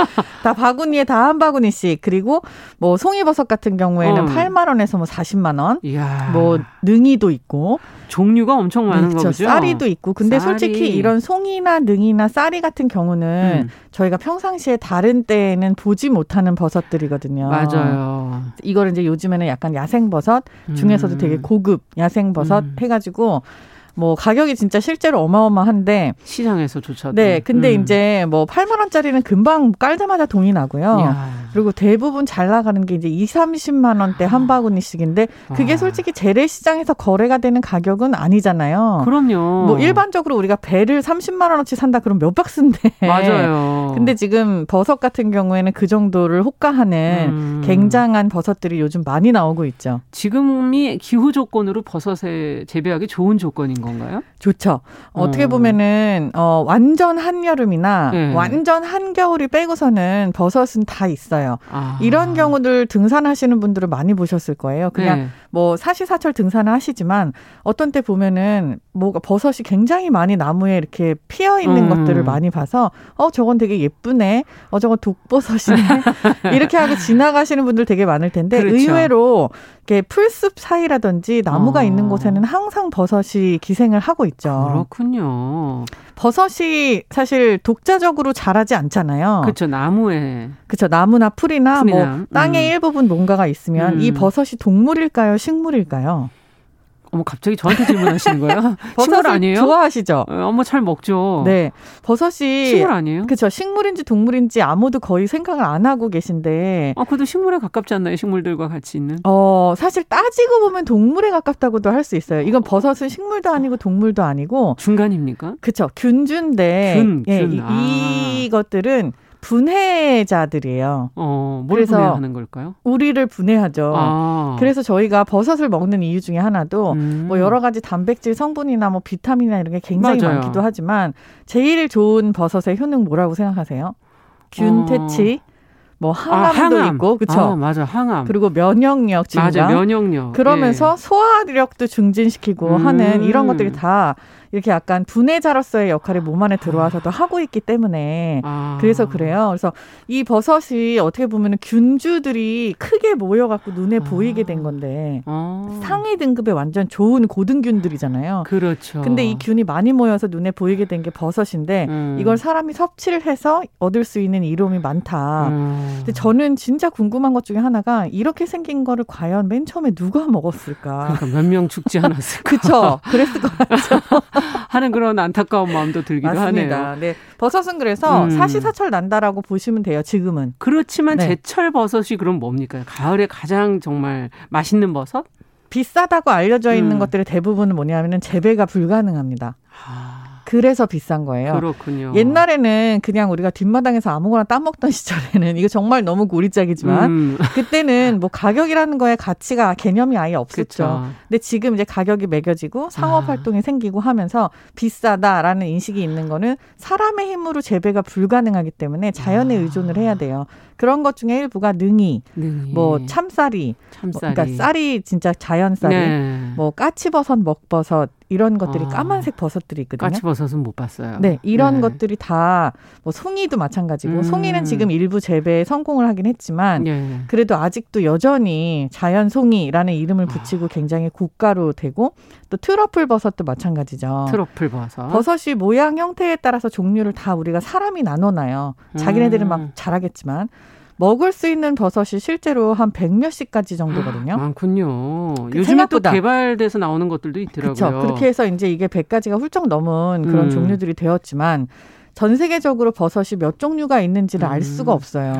다 바구니에 다 한 바구니씩 그리고 뭐 송이버섯 같은 경우에는 어. 8만 원에서 뭐 40만 원. 이야. 뭐 능이도 있고 종류가 엄청 많은 네, 거죠. 쌀이도 있고. 근데 쌀이. 솔직히 이런 송이나 능이나 쌀이 같은 경우는 음. 저희가 평상시에 다른 때에는 보지 못하는 버섯들이거든요. 맞아요. 이거를 이제 요즘에는 약간 야생 버섯 중에서도 음. 되게 고급 야생 버섯 음. 해가지고 뭐 가격이 진짜 실제로 어마어마한데 시장에서 조차 네, 근데 음. 이제 뭐 8만 원짜리는 금방 깔자마자 돈이 나고요. 야. 그리고 대부분 잘 나가는 게 이제 2, 30만 원대 한 바구니씩인데 그게 아. 솔직히 재래시장에서 거래가 되는 가격은 아니잖아요. 그럼요. 뭐 일반적으로 우리가 배를 30만 원어치 산다 그럼 몇 박스인데. 맞아요. 근데 지금 버섯 같은 경우에는 그 정도를 호가하는 음. 굉장한 버섯들이 요즘 많이 나오고 있죠. 지금이 기후 조건으로 버섯에 재배하기 좋은 조건인 건가요? 좋죠. 어떻게 어. 보면은 어 완전 한여름이나 네. 완전 한겨울이 빼고서는 버섯은 다 있어요. 아. 이런 경우들 등산하시는 분들은 많이 보셨을 거예요. 그냥 네. 뭐 사시사철 등산을 하시지만 어떤 때 보면은 뭐가 버섯이 굉장히 많이 나무에 이렇게 피어 있는 음. 것들을 많이 봐서 어 저건 되게 예쁘네. 어 저건 독버섯이네. 이렇게 하고 지나가시는 분들 되게 많을 텐데 그렇죠. 의외로 이렇게 풀숲 사이라든지 나무가 어. 있는 곳에는 항상 버섯이 기생을 하고 있죠. 그렇군요. 버섯이 사실 독자적으로 자라지 않잖아요. 그렇죠. 나무에. 그렇죠. 나무나 풀이나, 풀이나. 뭐 땅의 음. 일부분 뭔가가 있으면 음. 이 버섯이 동물일까요? 식물일까요? 어머 갑자기 저한테 질문하시는 거예요? 식물 아니에요? 좋아하시죠? 어, 어머 잘 먹죠. 네, 버섯이 식물 아니에요? 그렇죠. 식물인지 동물인지 아무도 거의 생각을 안 하고 계신데. 아 그래도 식물에 가깝지 않나요? 식물들과 같이 있는? 어 사실 따지고 보면 동물에 가깝다고도 할 수 있어요. 이건 버섯은 식물도 아니고 동물도 아니고 중간입니까? 그렇죠. 균주인데 균, 예, 균. 아. 이것들은 분해자들이에요. 어, 뭘 그래서 분해하는 걸까요? 우리를 분해하죠. 아. 그래서 저희가 버섯을 먹는 이유 중에 하나도 음. 뭐 여러 가지 단백질 성분이나 뭐 비타민이나 이런 게 굉장히 맞아요. 많기도 하지만 제일 좋은 버섯의 효능 뭐라고 생각하세요? 균 퇴치. 어. 뭐 항암도 아, 항암. 있고 그렇죠. 아, 맞아 항암. 그리고 면역력 증가. 맞아 면역력. 그러면서 예. 소화력도 증진시키고 음. 하는 이런 것들이 다 이렇게 약간 분해자로서의 역할이 몸 안에 들어와서도 하고 있기 때문에 아. 그래서 그래요. 그래서 이 버섯이 어떻게 보면 균주들이 크게 모여갖고 눈에 아. 보이게 된 건데 아. 상위 등급의 완전 좋은 고등균들이잖아요. 그렇죠. 근데 이 균이 많이 모여서 눈에 보이게 된 게 버섯인데 음. 이걸 사람이 섭취를 해서 얻을 수 있는 이로움이 많다. 음. 근데 저는 진짜 궁금한 것 중에 하나가 이렇게 생긴 거를 과연 맨 처음에 누가 먹었을까? 그러니까 몇 명 죽지 않았을까? 그쵸. 그랬을 것 같죠. 하는 그런 안타까운 마음도 들기도 맞습니다. 하네요. 네. 버섯은 그래서 음. 사시사철 난다라고 보시면 돼요. 지금은. 그렇지만 네. 제철 버섯이 그럼 뭡니까? 가을에 가장 정말 맛있는 버섯? 비싸다고 알려져 있는 음. 것들의 대부분은 뭐냐면은 재배가 불가능합니다. 아. 그래서 비싼 거예요. 그렇군요. 옛날에는 그냥 우리가 뒷마당에서 아무거나 따먹던 시절에는 이거 정말 너무 고리짝이지만 음. 그때는 뭐 가격이라는 거에 가치가 개념이 아예 없었죠. 그쵸. 근데 지금 이제 가격이 매겨지고 상업 아. 활동이 생기고 하면서 비싸다라는 인식이 있는 거는 사람의 힘으로 재배가 불가능하기 때문에 자연에 아. 의존을 해야 돼요. 그런 것 중에 일부가 능이, 능이. 뭐 참쌀이, 참쌀이. 뭐 그러니까 쌀이 진짜 자연 쌀이, 네. 뭐 까치버섯, 먹버섯 이런 것들이 아. 까만색 버섯들이 있거든요. 까치 버섯은 못 봤어요. 네, 이런 네. 것들이 다 뭐 송이도 마찬가지고 음. 송이는 지금 일부 재배에 성공을 하긴 했지만 네. 그래도 아직도 여전히 자연 송이라는 이름을 붙이고 아. 굉장히 고가로 되고 또 트러플 버섯도 마찬가지죠. 트러플 버섯. 버섯이 모양 형태에 따라서 종류를 다 우리가 사람이 나눠놔요. 자기네들은 막 음. 잘하겠지만 먹을 수 있는 버섯이 실제로 한 백몇십 가지 정도거든요. 많군요. 그 요즘에 또 개발돼서 나오는 것들도 있더라고요. 그렇죠. 그렇게 해서 이제 이게 백가지가 훌쩍 넘은 그런 음. 종류들이 되었지만 전 세계적으로 버섯이 몇 종류가 있는지를 음. 알 수가 없어요.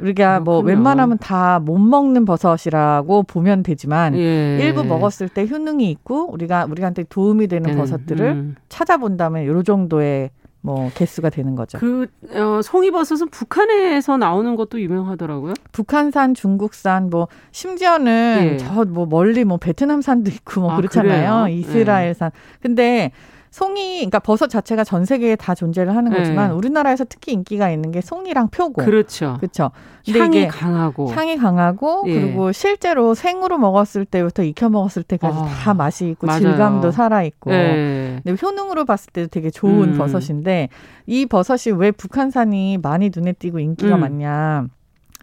우리가 뭐 그렇군요. 뭐 웬만하면 다 못 먹는 버섯이라고 보면 되지만 예. 일부 먹었을 때 효능이 있고 우리가 우리한테 도움이 되는 음. 버섯들을 음. 찾아본다면 요 정도의 뭐 개수가 되는 거죠. 그 어, 송이버섯은 북한에서 나오는 것도 유명하더라고요. 북한산, 중국산, 뭐 심지어는 예. 저뭐 멀리 뭐 베트남산도 있고 뭐 아, 그렇잖아요. 그래요? 이스라엘산. 예. 근데 송이, 그러니까 버섯 자체가 전 세계에 다 존재를 하는 거지만 네. 우리나라에서 특히 인기가 있는 게 송이랑 표고. 그렇죠. 그렇죠. 향이 강하고. 향이 강하고 예. 그리고 실제로 생으로 먹었을 때부터 익혀 먹었을 때까지 아, 다 맛이 있고 맞아요. 질감도 살아 있고. 예. 근데 효능으로 봤을 때도 되게 좋은 음. 버섯인데 이 버섯이 왜 북한산이 많이 눈에 띄고 인기가 음. 많냐?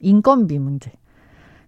인건비 문제.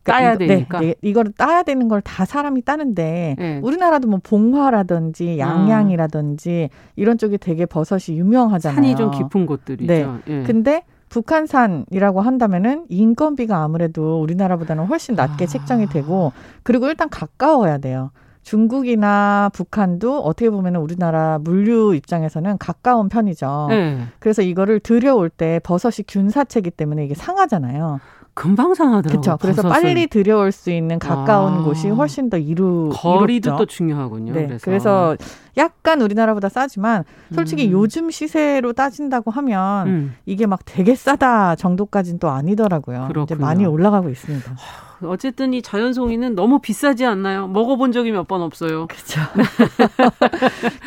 그러니까 따야 네, 되니까. 네, 이거를 따야 되는 걸 다 사람이 따는데 네. 우리나라도 뭐 봉화라든지 양양이라든지 음. 이런 쪽이 되게 버섯이 유명하잖아요. 산이 좀 깊은 곳들이죠. 네. 예. 근데 북한산이라고 한다면은 인건비가 아무래도 우리나라보다는 훨씬 낮게 아. 책정이 되고 그리고 일단 가까워야 돼요. 중국이나 북한도 어떻게 보면 우리나라 물류 입장에서는 가까운 편이죠. 네. 그래서 이거를 들여올 때 버섯이 균사체이기 때문에 이게 상하잖아요. 금방 상하더라고요. 그렇죠. 그래서. 빨리 들여올 수 있는 가까운 아. 곳이 훨씬 더 이루 거리도 이롭죠. 또 중요하군요. 네. 그래서. 그래서 약간 우리나라보다 싸지만 솔직히 음. 요즘 시세로 따진다고 하면 음. 이게 막 되게 싸다 정도까지는 또 아니더라고요. 그렇군요. 이제 많이 올라가고 있습니다. 어쨌든 이 자연송이는 너무 비싸지 않나요? 먹어본 적이 몇 번 없어요. 그렇죠.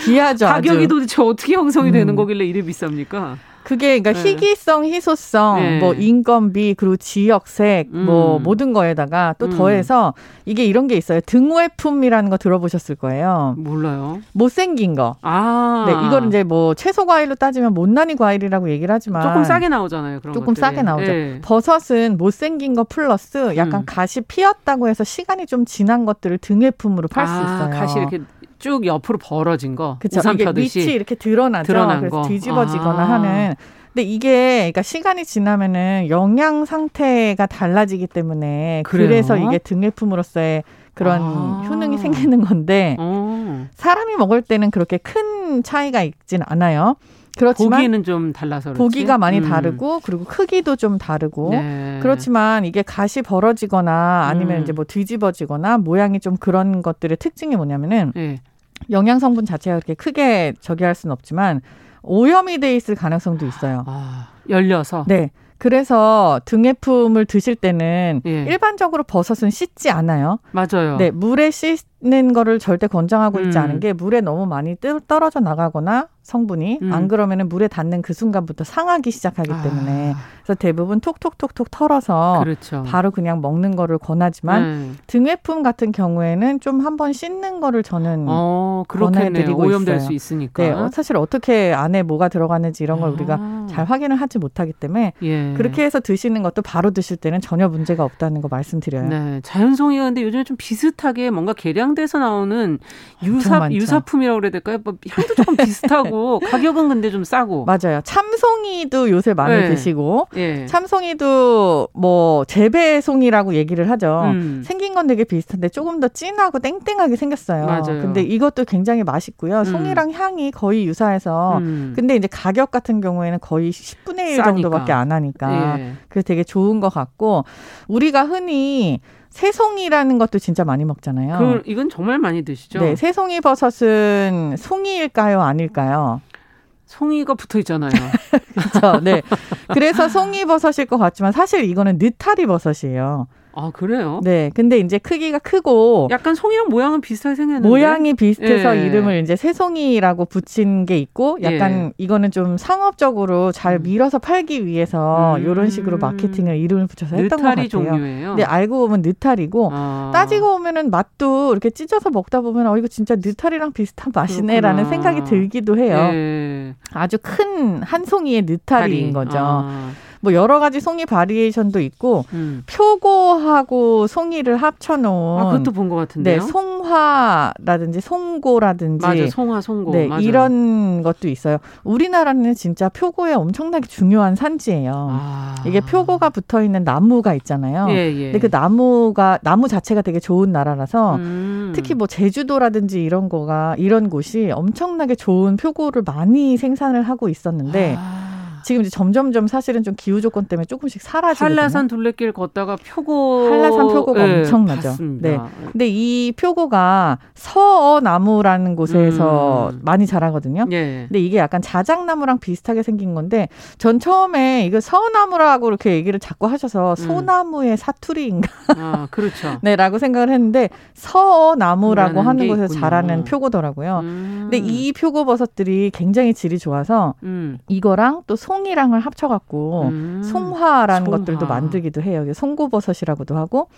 귀하죠. 가격이 아주. 도대체 어떻게 형성이 음. 되는 거길래 이래 비쌉니까? 그게 그러니까 네. 희귀성, 희소성, 네. 뭐 인건비 그리고 지역색 뭐 음. 뭐 모든 거에다가 또 음. 더해서 이게 이런 게 있어요. 등외품이라는 거 들어보셨을 거예요. 몰라요. 못생긴 거. 아. 네, 이걸 이제 뭐 채소 과일로 따지면 못난이 과일이라고 얘기를 하지만 조금 싸게 나오잖아요. 그런 조금 것들이. 싸게 나오죠. 네. 버섯은 못생긴 거 플러스 약간 음. 가시 피었다고 해서 시간이 좀 지난 것들을 등외품으로 팔수 아, 있어요. 가시 이렇게 쭉 옆으로 벌어진 거. 그쵸. 우산 이게 펴듯이. 밑이 이렇게 드러나죠. 드러난 그래서 거. 뒤집어지거나 아. 하는. 근데 이게 그러니까 시간이 지나면은 영양 상태가 달라지기 때문에 그래요? 그래서 이게 등외품으로서의 그런 아. 효능이 생기는 건데 어. 사람이 먹을 때는 그렇게 큰 차이가 있진 않아요. 그렇지만 보기는 좀 달라서 그렇지? 보기가 많이 음. 다르고 그리고 크기도 좀 다르고 네. 그렇지만 이게 가시 벌어지거나 아니면 음. 이제 뭐 뒤집어지거나 모양이 좀 그런 것들의 특징이 뭐냐면은 네. 영양 성분 자체가 그렇게 크게 저기 할 수는 없지만 오염이 돼 있을 가능성도 있어요. 아, 열려서. 네. 그래서 등해품을 드실 때는 예. 일반적으로 버섯은 씻지 않아요. 맞아요. 네, 물에 씻 는 거를 절대 권장하고 있지 음. 않은 게 물에 너무 많이 떨어져 나가거나 성분이 음. 안 그러면은 물에 닿는 그 순간부터 상하기 시작하기 아. 때문에 그래서 대부분 톡톡톡톡 털어서 그렇죠. 바로 그냥 먹는 거를 권하지만 음. 등외품 같은 경우에는 좀 한번 씻는 거를 저는 어, 권해드리고 오염될 있어요. 수 있으니까. 네, 어, 사실 어떻게 안에 뭐가 들어가는지 이런 걸 아. 우리가 잘 확인을 하지 못하기 때문에 예. 그렇게 해서 드시는 것도 바로 드실 때는 전혀 문제가 없다는 거 말씀드려요. 네, 자연송이가 근데 요즘에 좀 비슷하게 뭔가 개량 돼서 나오는 유사 유사품이라고 그래야 될까요? 뭐 향도 조금 비슷하고. 하고 가격은 근데 좀 싸고. 맞아요. 참송이도 요새 많이 네. 드시고 네. 참송이도 뭐 재배송이라고 얘기를 하죠. 음. 생긴 건 되게 비슷한데 조금 더 진하고 땡땡하게 생겼어요. 맞아요. 근데 이것도 굉장히 맛있고요. 음. 송이랑 향이 거의 유사해서 음. 근데 이제 가격 같은 경우에는 거의 10분의 1 싸니까. 정도밖에 안 하니까 예. 그래서 되게 좋은 것 같고 우리가 흔히 새송이라는 것도 진짜 많이 먹잖아요. 그 이건 정말 많이 드시죠? 네, 새송이 버섯은 송이일까요, 아닐까요? 송이가 붙어 있잖아요. 그렇죠. 네. 그래서 송이 버섯일 것 같지만 사실 이거는 느타리 버섯이에요. 아 그래요? 네. 근데 이제 크기가 크고 약간 송이랑 모양은 비슷하게 생겼는데 모양이 비슷해서 예. 이름을 이제 새송이라고 붙인 게 있고 약간 예. 이거는 좀 상업적으로 잘 음. 밀어서 팔기 위해서 음. 이런 식으로 마케팅을 이름을 붙여서 했던 것 같아요. 종류예요. 근데 알고 보면 느타리고 아. 따지고 보면은 맛도 이렇게 찢어서 먹다 보면 어 이거 진짜 느타리랑 비슷한 맛이네라는 생각이 들기도 해요. 예. 아주 큰 한 송이의 느타리인 거죠. 아. 뭐 여러 가지 송이 바리에이션도 있고 음. 표고하고 송이를 합쳐놓은 아, 그것도 본 것 같은데요. 네, 송화라든지 송고라든지 맞아, 송화, 송고. 네, 맞아요. 이런 것도 있어요. 우리나라는 진짜 표고에 엄청나게 중요한 산지예요. 아. 이게 표고가 붙어 있는 나무가 있잖아요. 예, 예. 근데 그 나무가 나무 자체가 되게 좋은 나라라서 음. 특히 뭐 제주도라든지 이런 거가 이런 곳이 엄청나게 좋은 표고를 많이 생산을 하고 있었는데. 아. 지금 이제 점점점 사실은 좀 기후 조건 때문에 조금씩 사라지고 한라산 둘레길 걷다가 표고 한라산 표고가 네, 엄청나죠. 봤습니다. 네. 근데 이 표고가 서어나무라는 곳에서 음. 많이 자라거든요. 예. 근데 이게 약간 자작나무랑 비슷하게 생긴 건데 전 처음에 이거 서어나무라고 이렇게 얘기를 자꾸 하셔서 음. 소나무의 사투리인가? 아, 그렇죠. 네라고 생각을 했는데 서어나무라고 하는 곳에서 있군요. 자라는 표고더라고요. 음. 근데 이 표고버섯들이 굉장히 질이 좋아서 음. 이거랑 또 송이랑을 합쳐갖고 음. 송화라는 송화. 것들도 만들기도 해요. 송고버섯이라고도 하고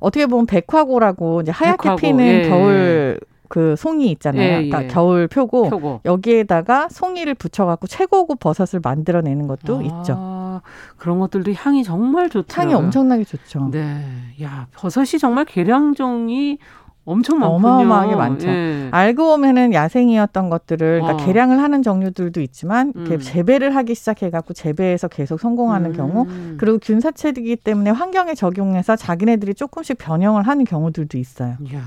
어떻게 보면 백화고라고 이제 하얗게 백화고. 피는 예. 겨울 그 송이 있잖아요. 예, 예. 그러니까 겨울 표고, 표고, 여기에다가 송이를 붙여갖고 최고급 버섯을 만들어내는 것도 아, 있죠. 그런 것들도 향이 정말 좋죠. 향이 엄청나게 좋죠. 네, 야 버섯이 정말 계량종이 엄청 많군요. 어마어마하게 많죠. 예. 알고 보면은 야생이었던 것들을 그러니까 어. 개량을 하는 종류들도 있지만 음. 재배를 하기 시작해갖고 재배해서 계속 성공하는 음. 경우 그리고 균사체이기 때문에 환경에 적용해서 자기네들이 조금씩 변형을 하는 경우들도 있어요. 이야.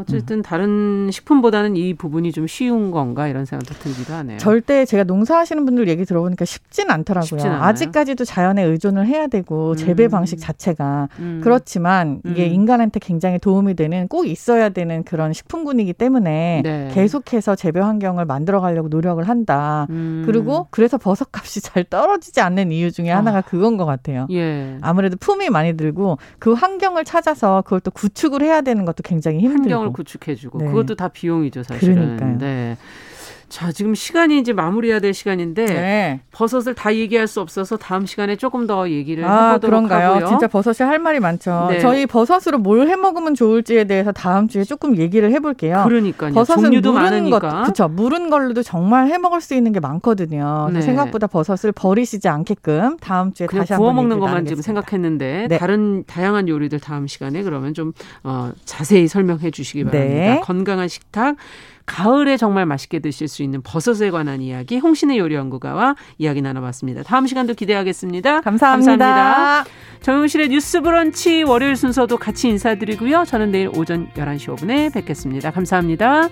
어쨌든 음. 다른 식품보다는 이 부분이 좀 쉬운 건가 이런 생각도 들기도 하네요. 절대 제가 농사하시는 분들 얘기 들어보니까 쉽진 않더라고요. 쉽진 아직까지도 자연에 의존을 해야 되고 음. 재배 방식 자체가 음. 그렇지만 이게 음. 인간한테 굉장히 도움이 되는 꼭 있어야 되는 그런 식품군이기 때문에 네. 계속해서 재배 환경을 만들어 가려고 노력을 한다. 음. 그리고 그래서 버섯값이 잘 떨어지지 않는 이유 중에 하나가 아. 그건 것 같아요. 예. 아무래도 품이 많이 들고 그 환경을 찾아서 그걸 또 구축을 해야 되는 것도 굉장히 힘들고 환경을 구축해주고 네. 그것도 다 비용이죠 사실은. 그러니까요. 네. 자, 지금 시간이 이제 마무리해야 될 시간인데 네. 버섯을 다 얘기할 수 없어서 다음 시간에 조금 더 얘기를 아, 해보도록 그런가요? 하고요. 진짜 버섯이 할 말이 많죠. 네. 저희 버섯으로 뭘 해 먹으면 좋을지에 대해서 다음 주에 조금 얘기를 해볼게요. 그러니까요. 버섯은 종류도 많으니까. 그렇죠. 무른 걸로도 정말 해 먹을 수 있는 게 많거든요. 네. 생각보다 버섯을 버리시지 않게끔 다음 주에 다시 구워 먹는 것만 지금 생각했는데 네. 다른 다양한 요리들 다음 시간에 그러면 좀 어, 자세히 설명해 주시기 바랍니다. 네. 건강한 식탁 가을에 정말 맛있게 드실 수 있는 버섯에 관한 이야기 홍신의 요리 연구가와 이야기 나눠봤습니다. 다음 시간도 기대하겠습니다. 감사합니다. 감사합니다. 정용실의 뉴스 브런치 월요일 순서도 같이 인사드리고요. 저는 내일 오전 11시 5분에 뵙겠습니다. 감사합니다.